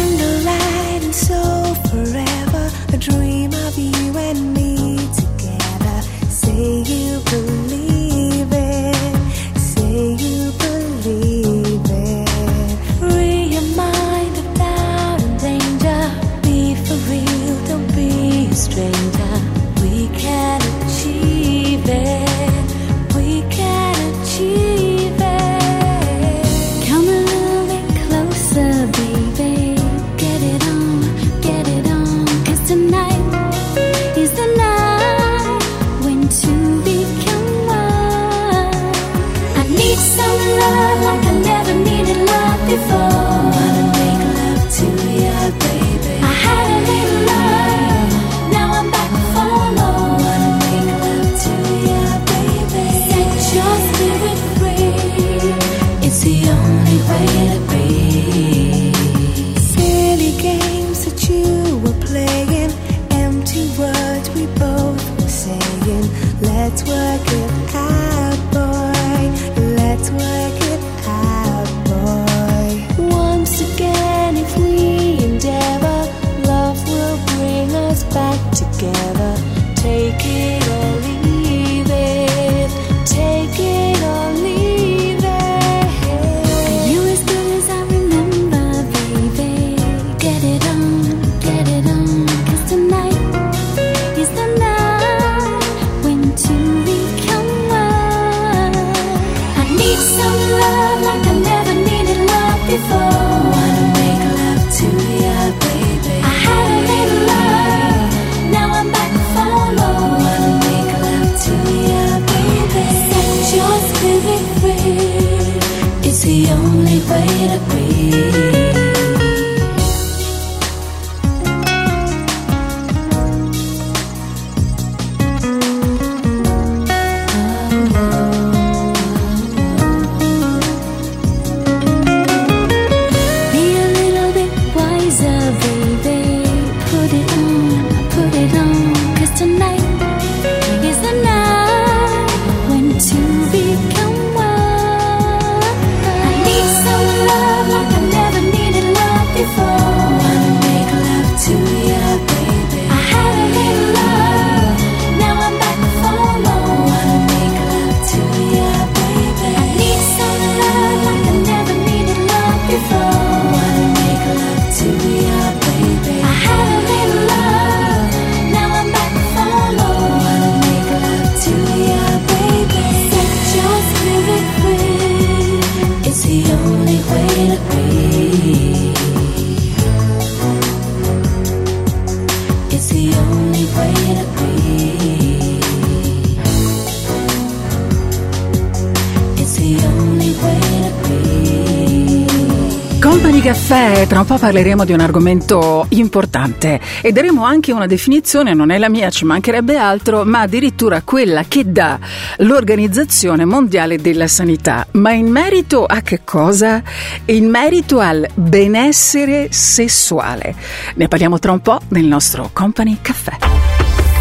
Tra un po' parleremo di un argomento importante e daremo anche una definizione, non è la mia, ci mancherebbe altro, ma addirittura quella che dà l'Organizzazione Mondiale della Sanità. Ma in merito a che cosa? In merito al benessere sessuale. Ne parliamo tra un po' nel nostro Company Caffè.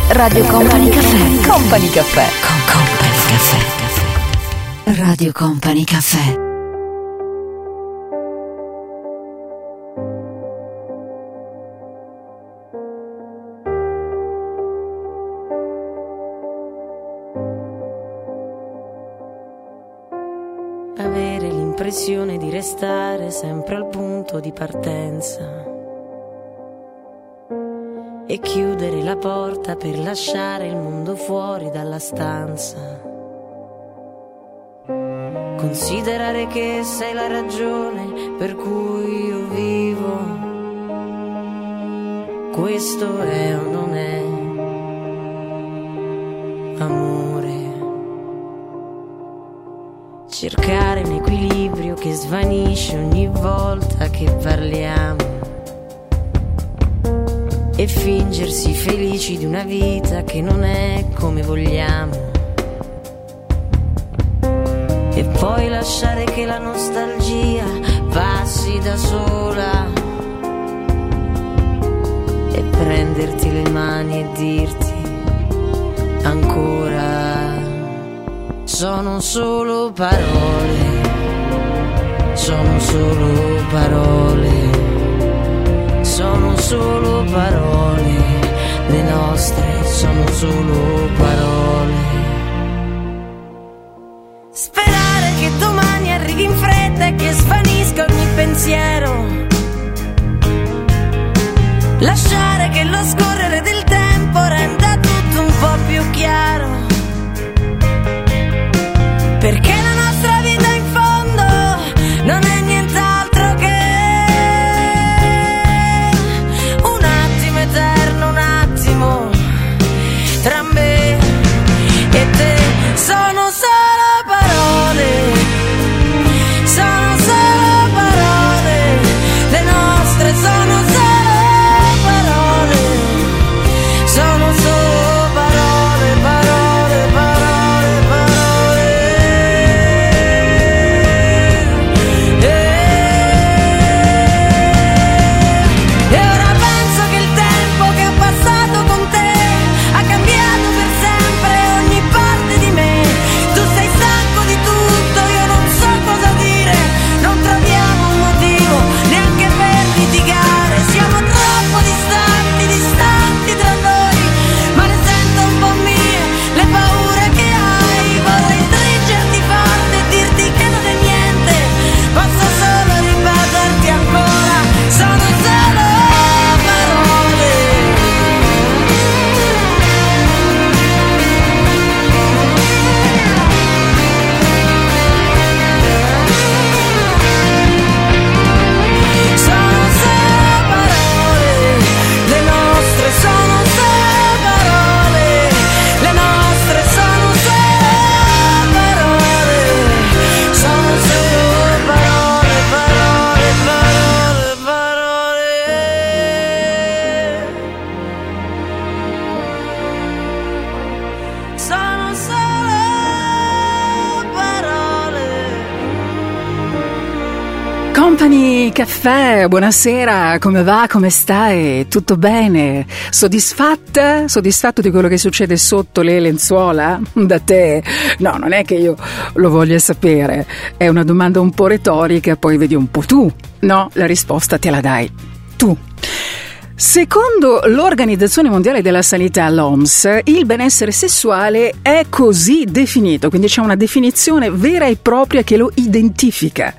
Radio Company Caffè. Company Caffè. Company Caffè. Radio Company Caffè. Restare sempre al punto di partenza e chiudere la porta per lasciare il mondo fuori dalla stanza. Considerare che sei la ragione per cui io vivo. Questo è o non è amore. Cercare un equilibrio che svanisce ogni volta che parliamo. E fingersi felici di una vita che non è come vogliamo. E poi lasciare che la nostalgia passi da sola. E prenderti le mani e dirti ancora sono solo parole, sono solo parole sono solo parole, le nostre sono solo parole. Sperare che domani arrivi in fretta e che svanisca ogni pensiero. Lasciare che lo scorrere Caffè, buonasera, come va, come stai? Tutto bene? Soddisfatta? Soddisfatto di quello che succede sotto le lenzuola? Da te? No, non è che io lo voglia sapere, è una domanda un po' retorica, poi vedi un po' tu. No, la risposta te la dai tu. Secondo l'Organizzazione Mondiale della Sanità, l'OMS, il benessere sessuale è così definito, quindi c'è una definizione vera e propria che lo identifica.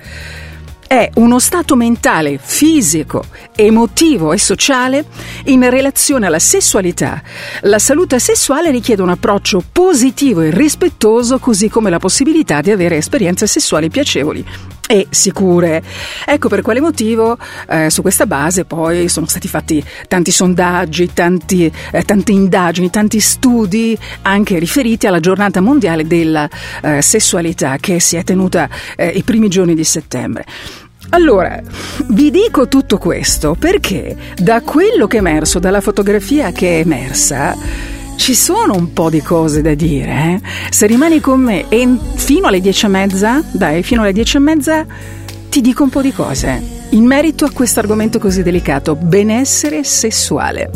È uno stato mentale, fisico, emotivo e sociale in relazione alla sessualità. La salute sessuale richiede un approccio positivo e rispettoso, così come la possibilità di avere esperienze sessuali piacevoli e sicure. Ecco per quale motivo eh, su questa base poi sono stati fatti tanti sondaggi, tanti, eh, tante indagini, tanti studi anche riferiti alla giornata mondiale della eh, sessualità che si è tenuta eh, i primi giorni di settembre. Allora, vi dico tutto questo perché da quello che è emerso, dalla fotografia che è emersa, ci sono un po' di cose da dire. eh. Se rimani con me fino alle dieci e mezza, dai, fino alle dieci e mezza ti dico un po' di cose in merito a questo argomento così delicato, benessere sessuale.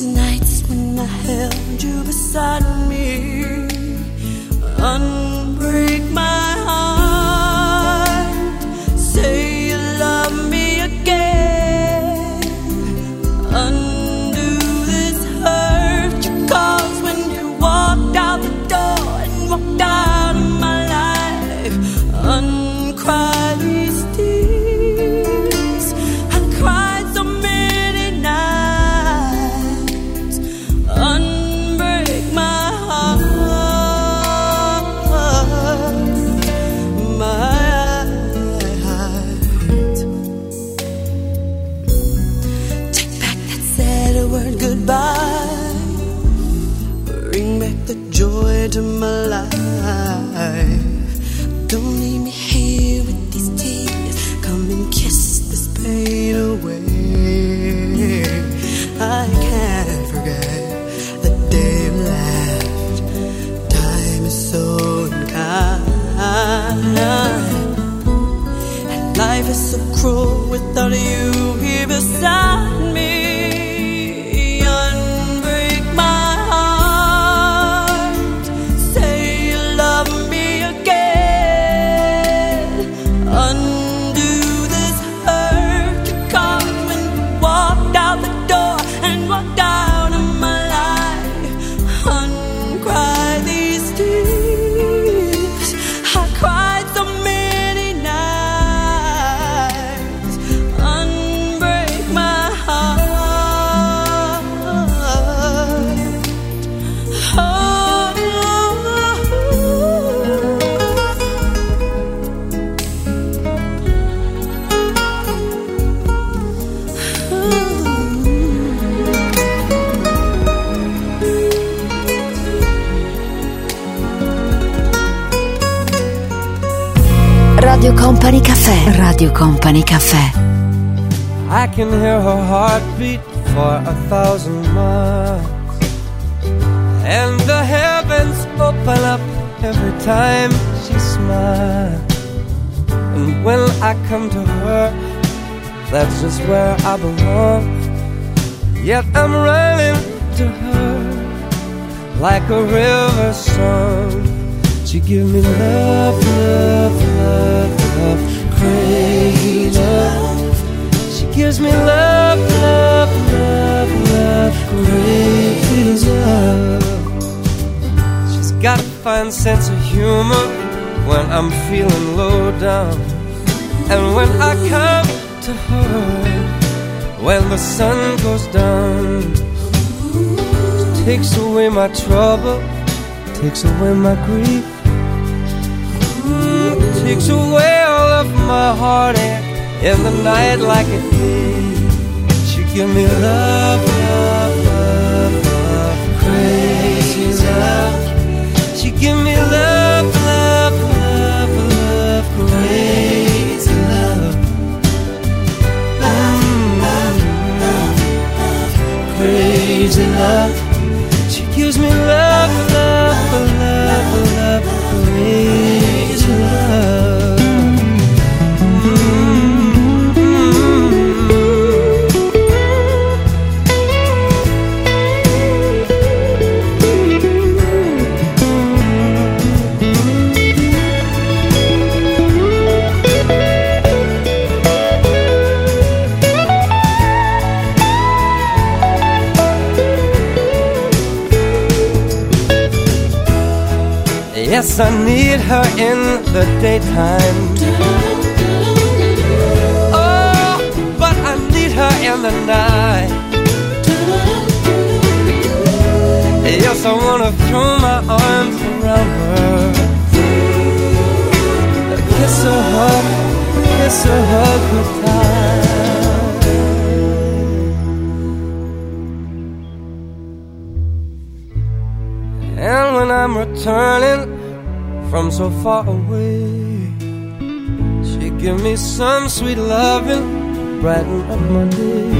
Those nights when I held you beside me. Unbreak joy to my life. Don't leave me here with these tears. Come and kiss this pain away. Caffè. Radio Company Caffè. I can hear her heartbeat for a thousand miles. And the heavens open up every time she smiles. And when I come to her, that's just where I belong. Yet I'm running to her like a river song. She give me love, love, love, love, crazy love. She gives me love, love, love, love, crazy love. She's got a fine sense of humor when I'm feeling low down. And when I come to her, when the sun goes down, she takes away my trouble, takes away my grief, takes away of my heartache in the night like a thief. She give me love, love, love, love, crazy love. She give me love, love, love, love, crazy love. Mm, mm, mm, mm Crazy love. Yes, I need her in the daytime. Oh, but I need her in the night. Yes, I wanna throw my arms around her. Kiss her, hug, kiss her, hug her tight. And when I'm returning from so far away. She give me some sweet loving, brighten up my day.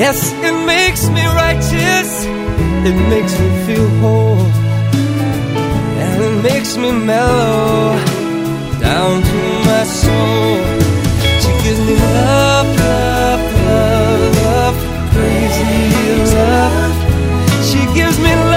Yes, it makes me righteous, it makes me feel whole, and it makes me mellow down to my soul. She gives me love, love, love, love, crazy love. She gives me love.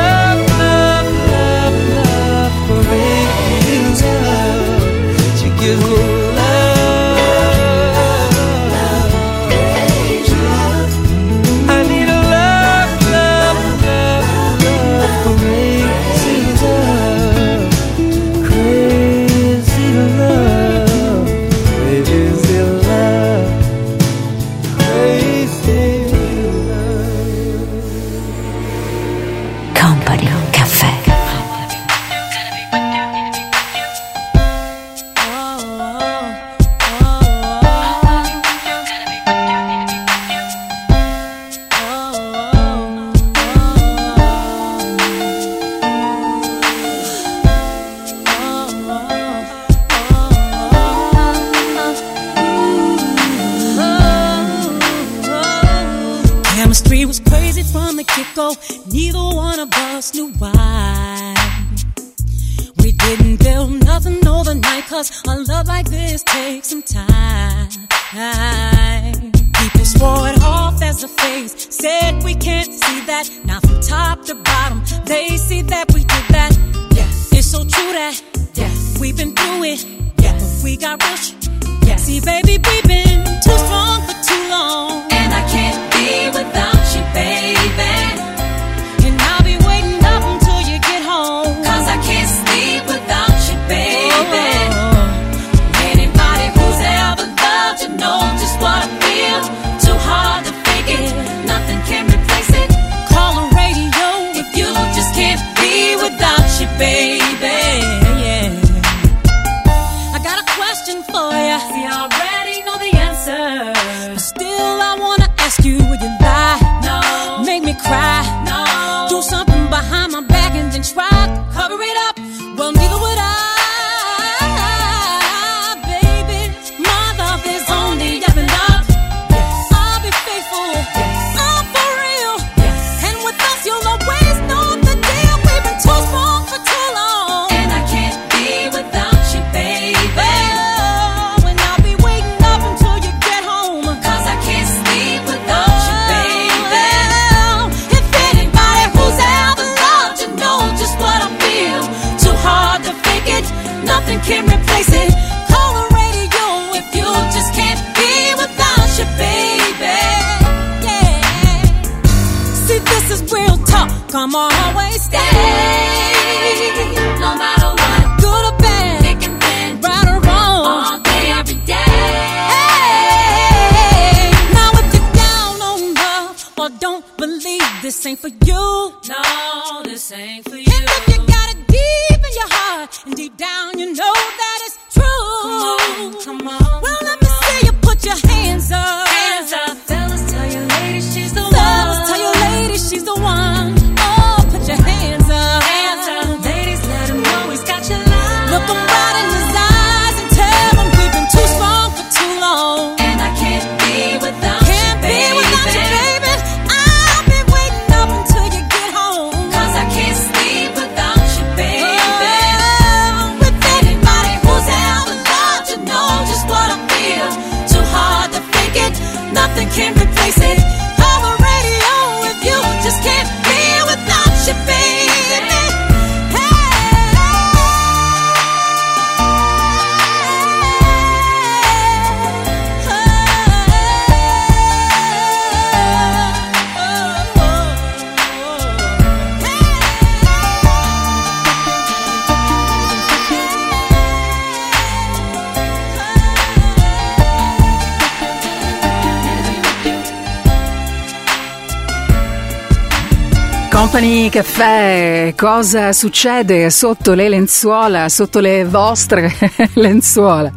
Caffè, cosa succede sotto le lenzuola, sotto le vostre lenzuola?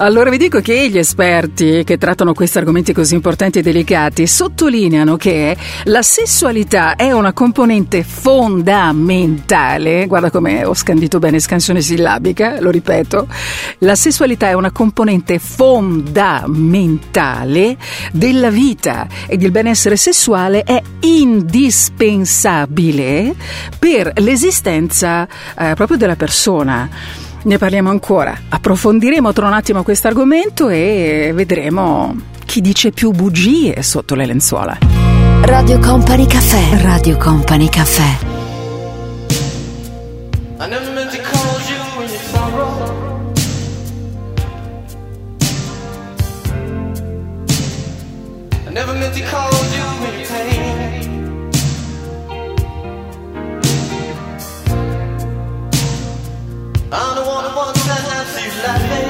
Allora vi dico che gli esperti che trattano questi argomenti così importanti e delicati sottolineano che la sessualità è una componente fondamentale, guarda come ho scandito bene scansione sillabica, lo ripeto, la sessualità è una componente fondamentale della vita ed il benessere sessuale è indispensabile per l'esistenza eh, proprio della persona. Ne parliamo ancora, approfondiremo tra un attimo questo argomento e vedremo chi dice più bugie sotto le lenzuola. Radio Company Caffè. Radio Company Caffè. I never meant to call you in your sorrow. I never meant to call you I'm the one who wants to have you laughing.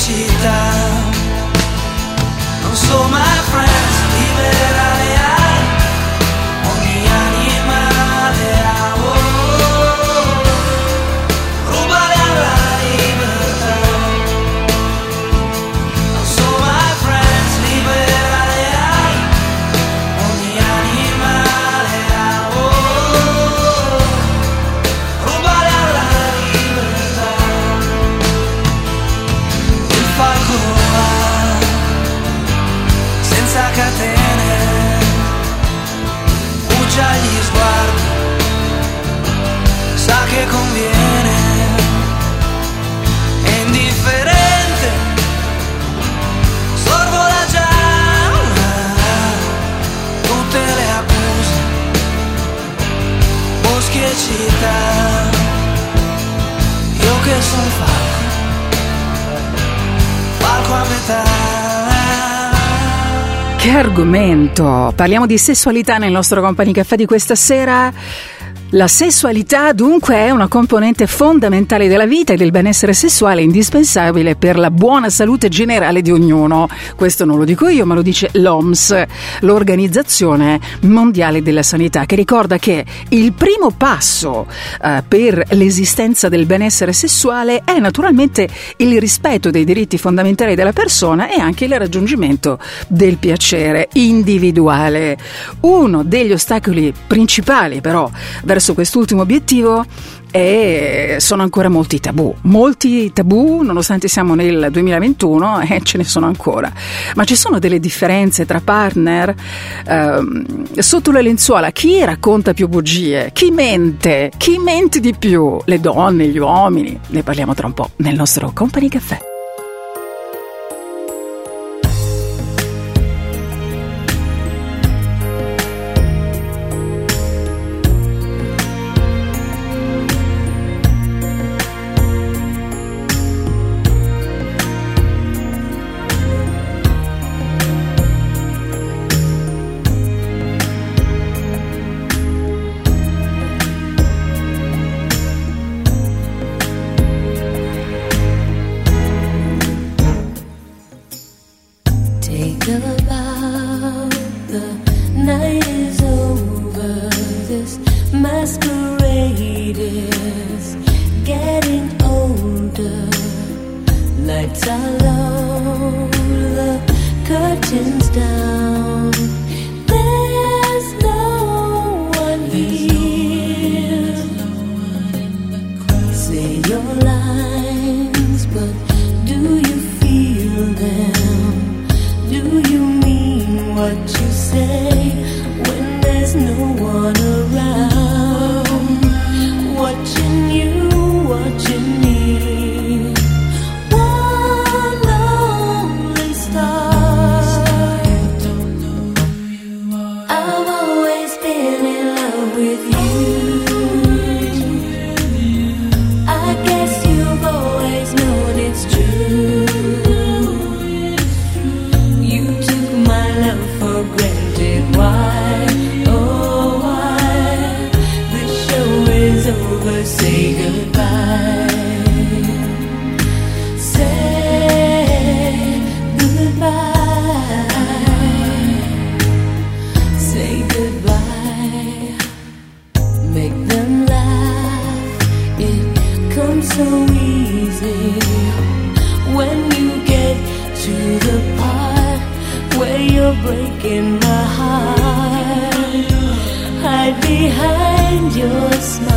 Boschi e Argomento! Parliamo di sessualità nel nostro Company Caffè di questa sera. La sessualità dunque è una componente fondamentale della vita e del benessere sessuale indispensabile per la buona salute generale di ognuno. Questo non lo dico io, ma lo dice l'OMS, l'Organizzazione Mondiale della Sanità, che ricorda che il primo passo eh, per l'esistenza del benessere sessuale è naturalmente il rispetto dei diritti fondamentali della persona e anche il raggiungimento del piacere individuale. Uno degli ostacoli principali però verso quest'ultimo obiettivo e sono ancora molti tabù, molti tabù nonostante siamo nel 2021 e ce ne sono ancora, ma ci sono delle differenze tra partner? Ehm, sotto le lenzuola, chi racconta più bugie, chi mente, chi mente di più, le donne, gli uomini, ne parliamo tra un po' nel nostro Company Caffè. Say goodbye. Say goodbye. Make them laugh. It comes so easy when you get to the part where you're breaking my heart. Hide behind your smile.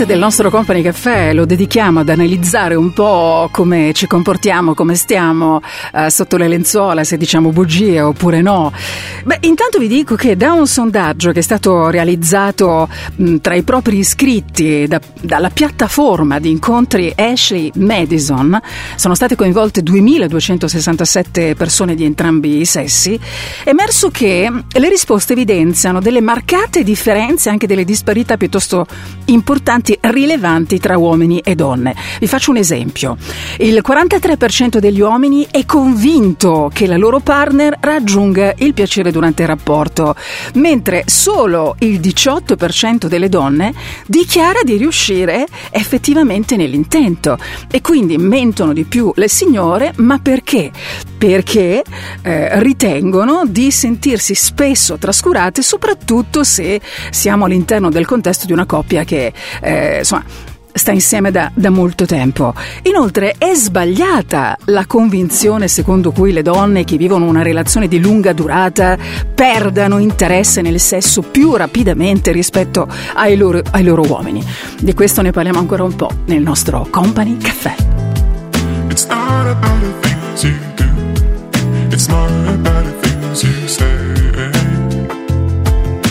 Parte del nostro Company Caffè lo dedichiamo ad analizzare un po' come ci comportiamo, come stiamo eh, sotto le lenzuola, se diciamo bugie oppure no. Beh, intanto vi dico che da un sondaggio che è stato realizzato mh, tra i propri iscritti da- dalla piattaforma di incontri Ashley Madison, sono state coinvolte 2267 persone di entrambi i sessi, è emerso che le risposte evidenziano delle marcate differenze, anche delle disparità piuttosto importanti, rilevanti tra uomini e donne. Vi faccio un esempio. Il 43% degli uomini è convinto che la loro partner raggiunga il piacere durante il rapporto, mentre solo il 18% delle donne dichiara di riuscire effettivamente nell'intento. E quindi mentono di più le signore, ma perché? Perché eh, ritengono di sentirsi spesso trascurate, soprattutto se siamo all'interno del contesto di una coppia che eh, insomma sta insieme da, da molto tempo. Inoltre è sbagliata la convinzione secondo cui le donne che vivono una relazione di lunga durata perdano interesse nel sesso più rapidamente rispetto ai loro, ai loro uomini. Di questo ne parliamo ancora un po' nel nostro Company Caffè. It's not about the things you do. It's not about the things you say.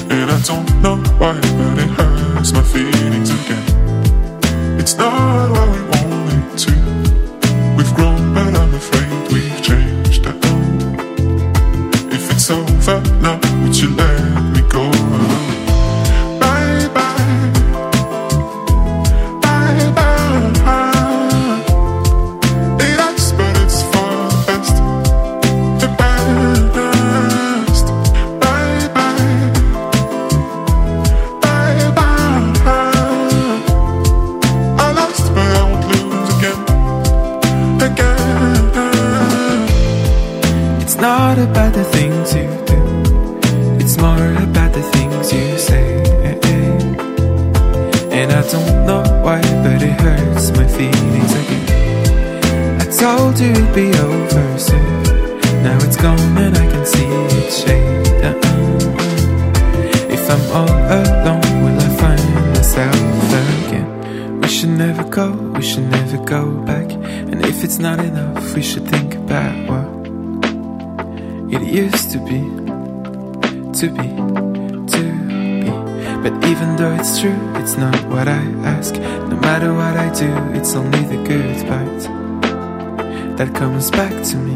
And I don't know why, but it hurts my feelings again. It's not what we wanted to. it's only the good part that comes back to me.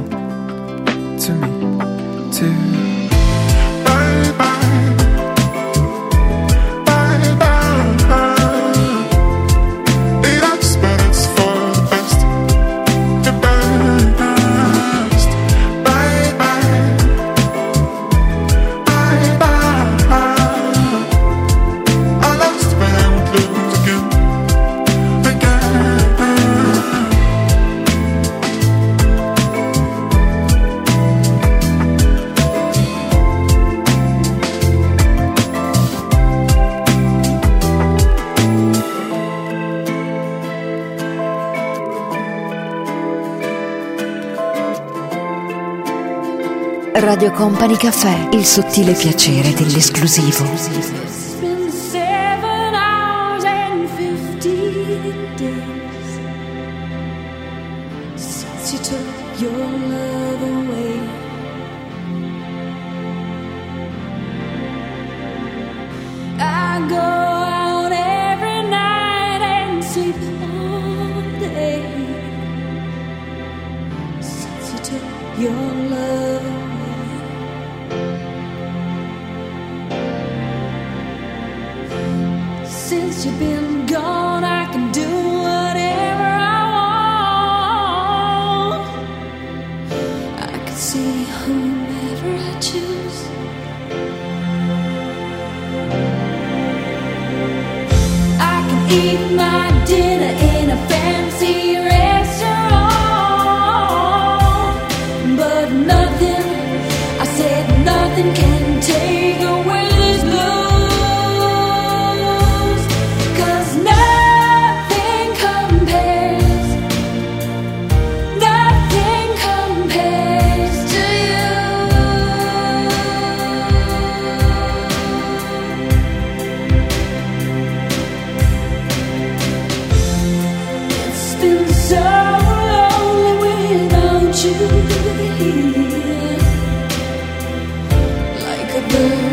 Company Caffè, il sottile piacere dell'esclusivo. you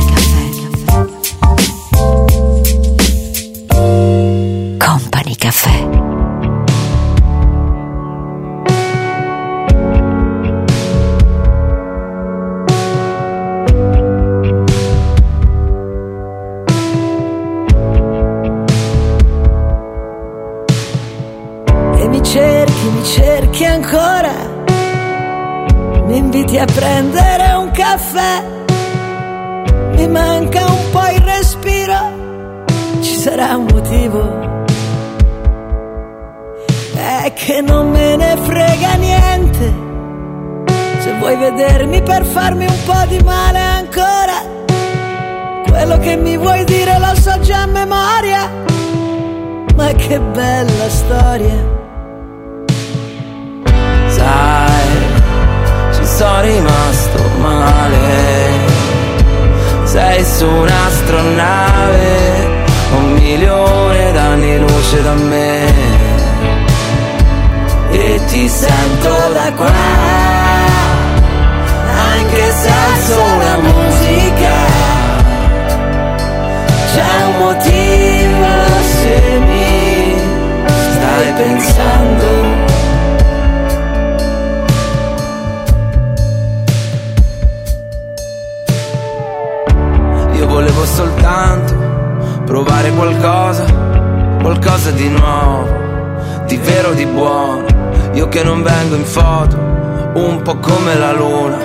Volevo soltanto provare qualcosa, qualcosa di nuovo, di vero, di buono. Io che non vengo in foto, un po' come la luna.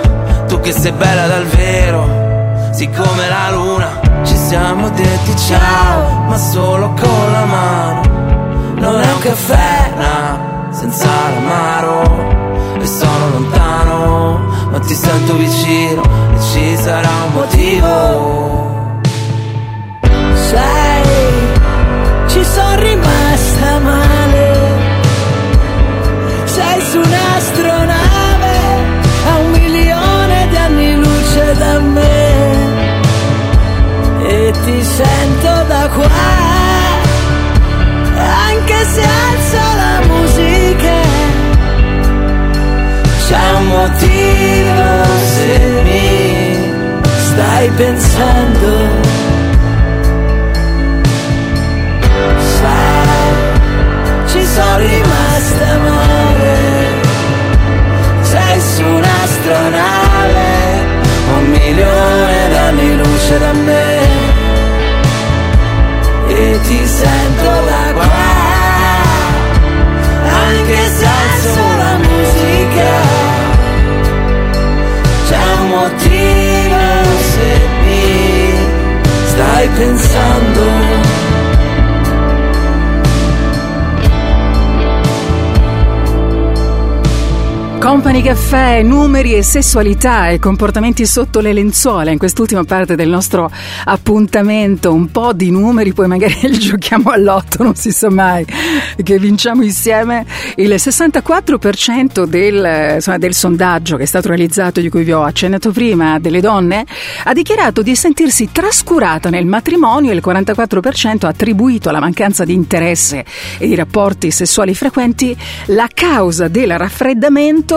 Tu che sei bella dal vero, siccome la luna. Ci siamo detti ciao, ma solo con la mano. Non è un caffè, no, senza l'amaro. E sono lontano, ma ti sento vicino e ci sarà un motivo. Sai, ci sono rimasta male. Sei su un'astronave a un milione di anni luce da me. E ti sento da qua, anche se alzo la musica. C'è un motivo se mi stai pensando. Sono rimasta male. Sei su un'astronave, un milione d'anni luce da me. E ti sento da qua, anche se alzo la musica. C'è un motivo se mi stai pensando. Company Caffè, numeri e sessualità e comportamenti sotto le lenzuola in quest'ultima parte del nostro appuntamento. Un po' di numeri, poi magari li giochiamo all'otto, non si sa mai, che vinciamo insieme. Il 64% del, insomma, del sondaggio che è stato realizzato, di cui vi ho accennato prima, delle donne, ha dichiarato di sentirsi trascurata nel matrimonio e il 44% ha attribuito alla mancanza di interesse e di rapporti sessuali frequenti la causa del raffreddamento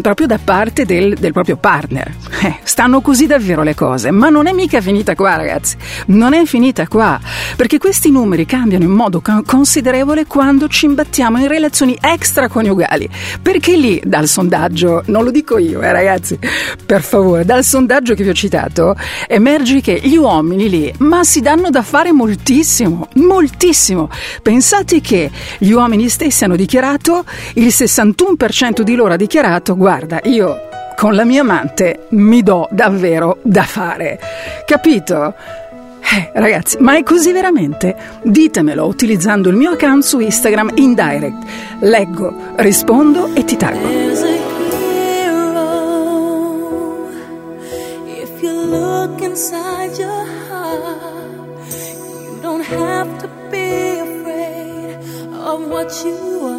proprio da parte del, del proprio partner. Eh, stanno così davvero le cose, ma non è mica finita qua ragazzi, non è finita qua, perché questi numeri cambiano in modo co- considerevole quando ci imbattiamo in relazioni extraconiugali, perché lì dal sondaggio, non lo dico io eh ragazzi, per favore, dal sondaggio che vi ho citato emerge che gli uomini lì, ma si danno da fare moltissimo, moltissimo. Pensate che gli uomini stessi hanno dichiarato, il 61% di loro ha dichiarato, guarda, io con la mia amante mi do davvero da fare. Capito? Eh, ragazzi, ma è così veramente? Ditemelo utilizzando il mio account su Instagram in direct. Leggo, rispondo e ti taggo. Inside your heart. You don't have to be afraid of what you are.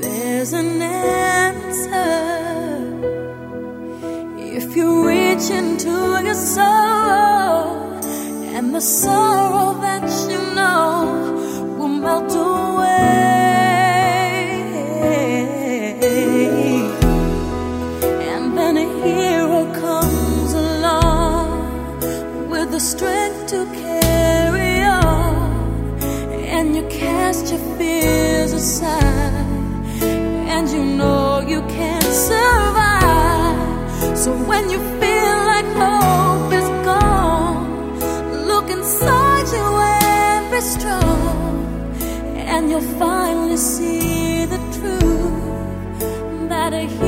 There's an answer. If you reach into your soul, and the sorrow that you know will melt away. And then a hero comes along with the strength to carry on, and you cast your fears aside, and you know you can't survive. So when you feel like hope is gone, look inside you and be strong, and you'll finally see the truth that and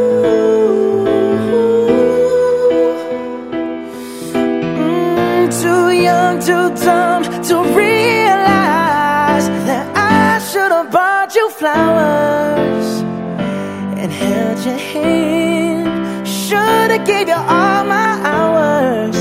dumb to realize that I should have bought you flowers and held your hand. Should have gave you all my hours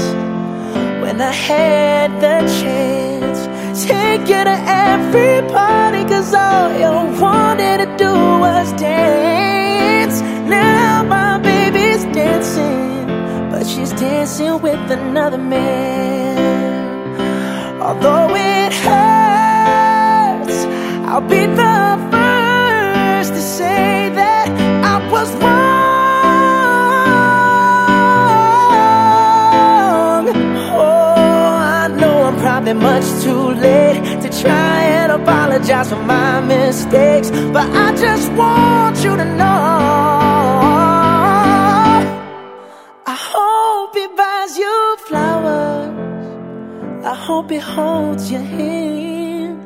when I had the chance. Take you to every party, cause all you wanted to do was dance. Now my baby's dancing, but she's dancing with another man. Although it hurts, I'll be the first to say that I was wrong. Oh, I know I'm probably much too late to try and apologize for my mistakes, but I just want you to know. I hope he holds your hand.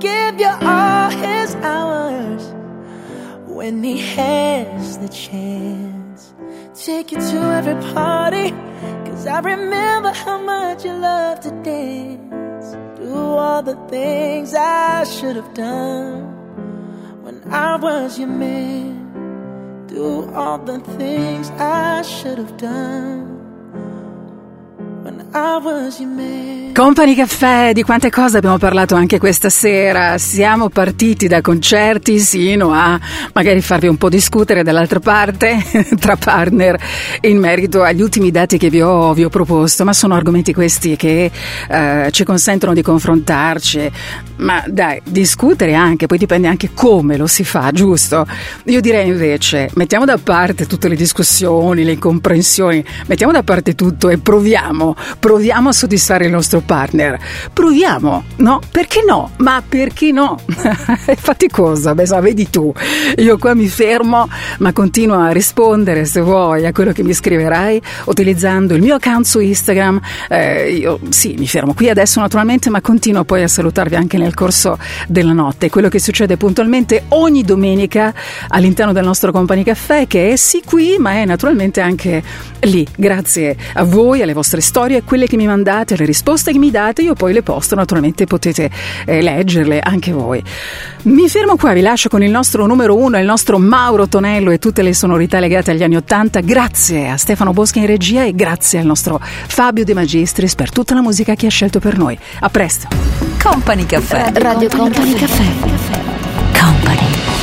Give you all his hours when he has the chance. Take you to every party, cause I remember how much you love to dance. Do all the things I should have done when I was your man. Do all the things I should have done Company Caffè, di quante cose abbiamo parlato anche questa sera. Siamo partiti da concerti sino a magari farvi un po' discutere dall'altra parte tra partner in merito agli ultimi dati che vi ho, vi ho proposto, ma sono argomenti questi che eh, ci consentono di confrontarci. Ma dai, discutere anche, poi dipende anche come lo si fa, giusto? Io direi invece, mettiamo da parte tutte le discussioni, le incomprensioni, mettiamo da parte tutto e proviamo, proviamo a soddisfare il nostro partner. Proviamo, no? Perché no? Ma perché no? È faticoso, beh, so, vedi tu. Io qua mi fermo, ma continuo a rispondere se vuoi a quello che mi scriverai utilizzando il mio account su Instagram. Eh, io sì, mi fermo qui adesso naturalmente, ma continuo poi a salutarvi anche nel corso della notte. Quello che succede puntualmente ogni domenica all'interno del nostro Company Caffè, che è sì qui, ma è naturalmente anche lì. Grazie a voi, alle vostre storie, a quelle che mi mandate, alle risposte che mi date, io poi le posto, naturalmente potete eh, leggerle anche voi. Mi fermo qua, vi lascio con il nostro numero uno, il nostro Mauro Tonello e tutte le sonorità legate agli anni Ottanta. Grazie a Stefano Boschi in regia e grazie al nostro Fabio De Magistris per tutta la musica che ha scelto per noi. A presto. Company Caffè. Radio Company Caffè. Company.